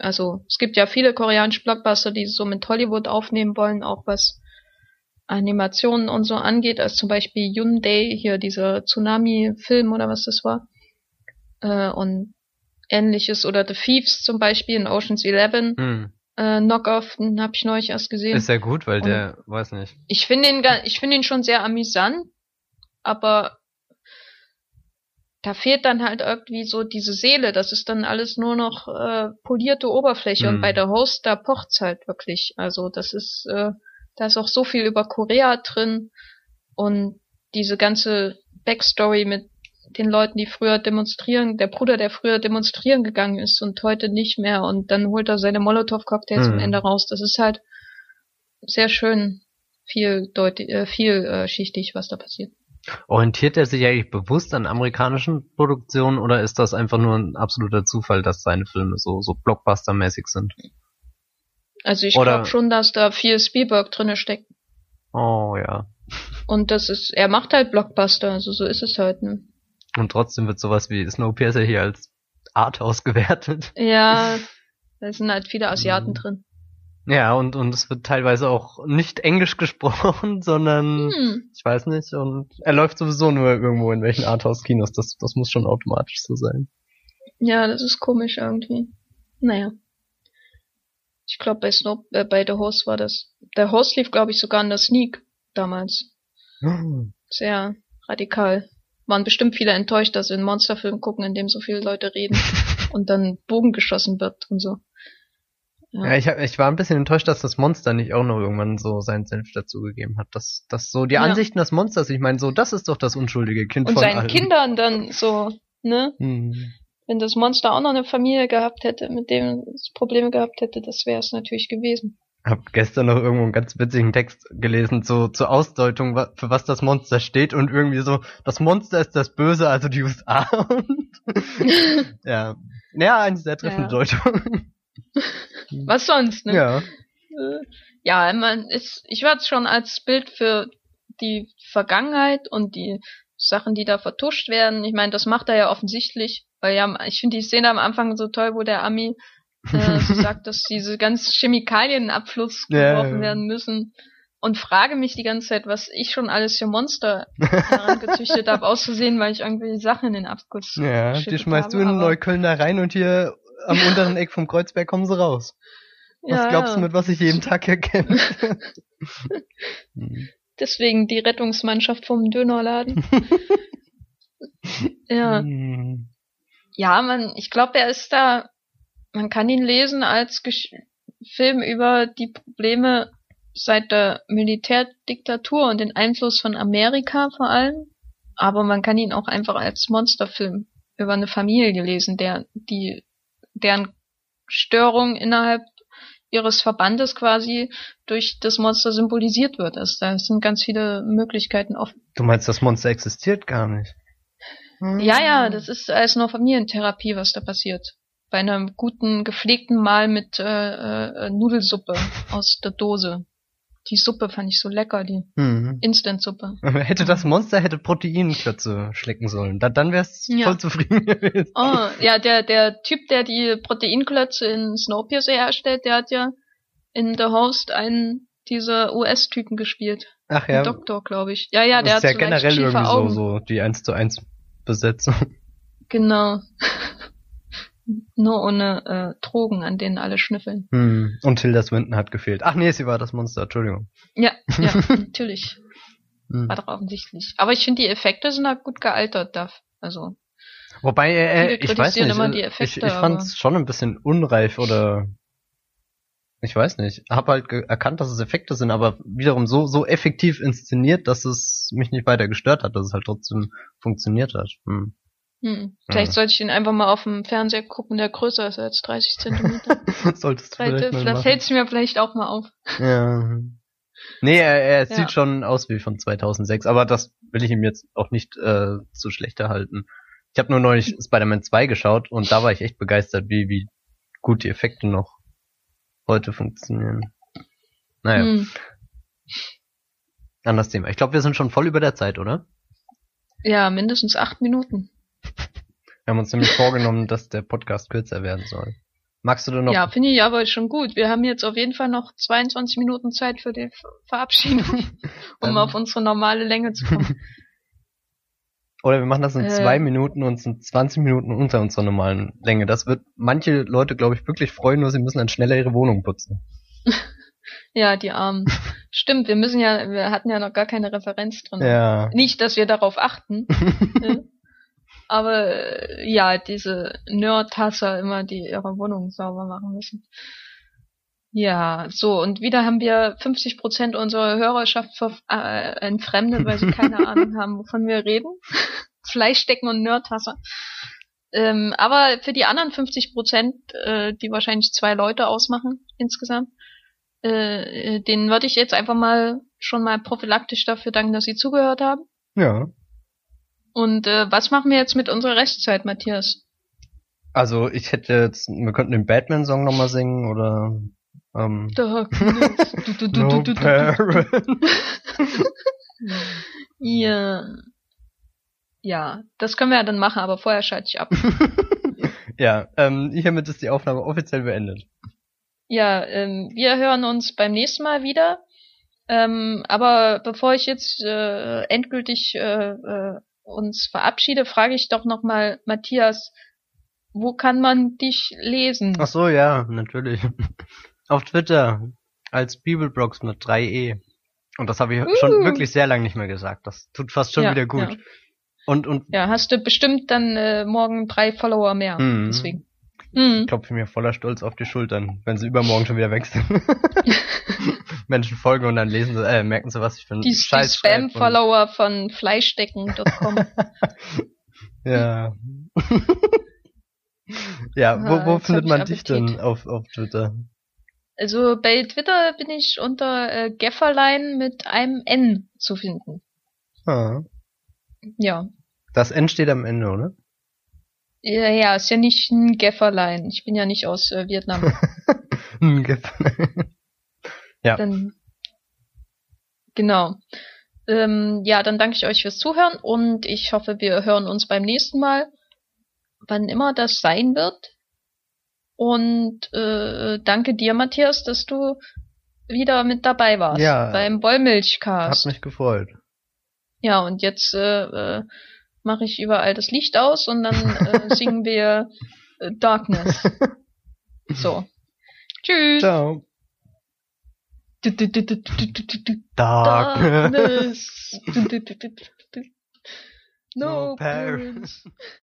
Also es gibt ja viele koreanische Blockbuster, die so mit Hollywood aufnehmen wollen, auch was Animationen und so angeht, als zum Beispiel Hyundai, hier dieser Tsunami-Film oder was das war. Äh, und ähnliches oder The Thieves zum Beispiel in Ocean's Eleven. Hm. Äh, Knockoff, den habe ich neulich erst gesehen. Ist ja gut, weil Und- der, weiß nicht. Ich finde ihn, ich finde ihn schon sehr amüsant, aber da fehlt dann halt irgendwie so diese Seele. Das ist dann alles nur noch äh, polierte Oberfläche. Mhm. Und bei der Host, da pocht's halt wirklich. Also das ist, äh, da ist auch so viel über Korea drin und diese ganze Backstory mit den Leuten, die früher demonstrieren, der Bruder, der früher demonstrieren gegangen ist und heute nicht mehr und dann holt er seine Molotow-Cocktails am Mhm. Ende raus. Das ist halt sehr schön vieldeutig, äh, vielschichtig, was da passiert. Orientiert er sich eigentlich bewusst an amerikanischen Produktionen oder ist das einfach nur ein absoluter Zufall, dass seine Filme so, so Blockbuster-mäßig sind? Also ich glaube schon, dass da viel Spielberg drinne steckt. Oh ja. Und das ist, er macht halt Blockbuster, also so ist es halt. Ne? Und trotzdem wird sowas wie Snowpiercer hier als Arthouse gewertet. Ja, da sind halt viele Asiaten Mhm. drin. Ja, und, und es wird teilweise auch nicht Englisch gesprochen, sondern Hm. ich weiß nicht, und er läuft sowieso nur irgendwo in welchen Arthouse-Kinos. Das, das muss schon automatisch so sein. Ja, das ist komisch irgendwie. Naja. Ich glaube, bei Snow, äh, bei The Horse war das. Der Horse lief, glaube ich, sogar in der Sneak damals. Sehr radikal. Waren bestimmt viele enttäuscht, dass sie einen Monsterfilm gucken, in dem so viele Leute reden und dann Bogen geschossen wird und so. Ja, ich, hab, ich war ein bisschen enttäuscht, dass das Monster nicht auch noch irgendwann so seinen Senf dazugegeben hat. Dass, dass so die Ja. Ansichten des Monsters, ich meine, so, das ist doch das unschuldige Kind Und von seinen allen. Kindern dann so, ne? Hm. Wenn das Monster auch noch eine Familie gehabt hätte, mit dem es Probleme gehabt hätte, das wäre es natürlich gewesen. Hab gestern noch irgendwo einen ganz witzigen Text gelesen, so zur Ausdeutung, für was das Monster steht und irgendwie so, das Monster ist das Böse, also die USA. Und ja. Ja, eine sehr treffende Ja. Deutung. Was sonst, ne? Ja. Äh, ja, man ist, ich würde es schon als Bild für die Vergangenheit und die Sachen, die da vertuscht werden. Ich meine, das macht er ja offensichtlich, weil ja, ich finde die Szene am Anfang so toll, wo der Ami äh, so sagt, dass diese ganzen Chemikalien in Abfluss geworfen werden müssen. Und frage mich die ganze Zeit, was ich schon alles für Monster herangezüchtet habe, auszusehen, weil ich irgendwie Sachen in den Abfluss Ja, die schmeißt habe, du in Neukölln da rein und hier am unteren Eck vom Kreuzberg kommen sie raus. Was Ja, glaubst du, mit was ich jeden Tag erkenne? Hm. Deswegen die Rettungsmannschaft vom Dönerladen. ja. Hm. Ja, man, ich glaube, er ist da, man kann ihn lesen als Gesch Film über die Probleme seit der Militärdiktatur und den Einfluss von Amerika vor allem. Aber man kann ihn auch einfach als Monsterfilm über eine Familie lesen, der, die, deren Störung innerhalb ihres Verbandes quasi durch das Monster symbolisiert wird. Also da sind ganz viele Möglichkeiten offen. Du meinst, das Monster existiert gar nicht? Ja, ja, das ist als nur Familientherapie, was da passiert. Bei einem guten, gepflegten Mahl mit äh, äh, Nudelsuppe aus der Dose. Die Suppe fand ich so lecker, die Hm. Instant-Suppe. Hätte das Monster hätte Proteinklötze schlecken sollen. Da, dann wär's Ja. voll zufrieden gewesen. Oh, ja, der, der Typ, der die Proteinklötze in Snowpiercer herstellt, der hat ja in The Host einen dieser US-Typen gespielt. Ach Ein ja, Doktor, glaube ich. Ja, ja, der das ist hat ja so generell irgendwie so, so die 1 zu 1 Besetzung. Genau. Nur ohne äh, Drogen, an denen alle schnüffeln. Hm. Und Tilda Swinton hat gefehlt. Ach nee, sie war das Monster, Entschuldigung. Ja, ja, natürlich. Hm. War doch offensichtlich. Aber ich finde, die Effekte sind da gut gealtert, Duff. Also, Wobei, äh, Viele ich weiß nicht, immer äh, die ich, Effekte, ich fand's schon ein bisschen unreif oder ich weiß nicht. Hab halt erkannt, dass es Effekte sind, aber wiederum so so effektiv inszeniert, dass es mich nicht weiter gestört hat, dass es halt trotzdem funktioniert hat. Hm. Hm. vielleicht Ja. sollte ich den einfach mal auf dem Fernseher gucken, der größer ist als 30 Zentimeter. Solltest du Vielleicht, vielleicht mal da machen. fällt's mir vielleicht auch mal auf. Ja. Nee, er, er Ja. sieht schon aus wie von 2006, aber das will ich ihm jetzt auch nicht äh, zu schlechter halten. Ich habe nur neulich Spider-Man 2 geschaut und da war ich echt begeistert, wie, wie gut die Effekte noch heute funktionieren. Naja, Hm. anderes Thema. Ich glaube, wir sind schon voll über der Zeit, oder? Ja, mindestens acht Minuten. Wir haben uns nämlich vorgenommen, dass der Podcast kürzer werden soll. Magst du denn noch? Ja, finde ich aber schon gut. Wir haben jetzt auf jeden Fall noch 22 Minuten Zeit für die Ver- Verabschiedung, um Ähm. auf unsere normale Länge zu kommen. Oder wir machen das in Äh. zwei Minuten und sind 20 Minuten unter unserer normalen Länge. Das wird manche Leute, glaube ich, wirklich freuen, nur sie müssen dann schneller ihre Wohnung putzen. ja, die Armen. Stimmt, wir müssen ja, wir hatten ja noch gar keine Referenz drin. Ja. Nicht, dass wir darauf achten. Aber äh, ja, diese Nerd-Hasser immer, die ihre Wohnung sauber machen müssen. Ja, so, und wieder haben wir 50% unserer Hörerschaft äh, entfremdet, weil sie keine Ahnung haben, wovon wir reden. Fleischdecken und Nerdhasser. Ähm, aber für die anderen 50%, äh, die wahrscheinlich zwei Leute ausmachen insgesamt, äh, äh, denen würde ich jetzt einfach mal schon mal prophylaktisch dafür danken, dass sie zugehört haben. Ja. Und äh, was machen wir jetzt mit unserer Restzeit, Matthias? Also ich hätte jetzt, wir könnten den Batman-Song nochmal singen oder ähm, Darkness. Du, du, du, No du, du, du. Ja. Ja, das können wir ja dann machen, aber vorher schalte ich ab. ja, ähm, hiermit ist die Aufnahme offiziell beendet. Ja, ähm, wir hören uns beim nächsten Mal wieder. Ähm, aber bevor ich jetzt äh, endgültig äh, äh, uns verabschiede, frage ich doch nochmal Matthias, wo kann man dich lesen? Ach so, ja, natürlich. Auf Twitter als Bibelbrox mit 3e. Und das habe ich Uh. schon wirklich sehr lange nicht mehr gesagt. Das tut fast schon Ja, wieder gut. ja. Und, und Ja, hast du bestimmt dann äh, morgen drei Follower mehr. Mhm. Deswegen. Mhm. klopfe mir voller Stolz auf die Schultern, wenn sie übermorgen schon wieder weg sind. Menschen folgen und dann lesen sie, äh, merken sie, was ich für einen Die, die Scheiß und- Spam-Follower von Fleischdecken.com. Ja. ja, Ah, wo, wo jetzt findet man ich dich denn auf, auf Twitter? also bei Twitter bin ich unter äh, Gefferlein mit einem N zu finden. Ah. Ja. Das N steht am Ende, oder? Ja, ja, ist ja nicht ein Gefferlein. Ich bin ja nicht aus äh, Vietnam. Hm, ge- Ja. Dann, genau. Ähm, ja, dann danke ich euch fürs Zuhören und ich hoffe, wir hören uns beim nächsten Mal, wann immer das sein wird. Und äh, danke dir, Matthias, dass du wieder mit dabei warst Ja. beim Hat Wollmilchcast. mich gefreut. Ja, und jetzt äh, äh, mache ich überall das Licht aus und dann äh, singen wir äh, Darkness. So. Tschüss. Ciao. Du, du, du, du, du, du, du, du. Dark. Darkness. Du. No No parents.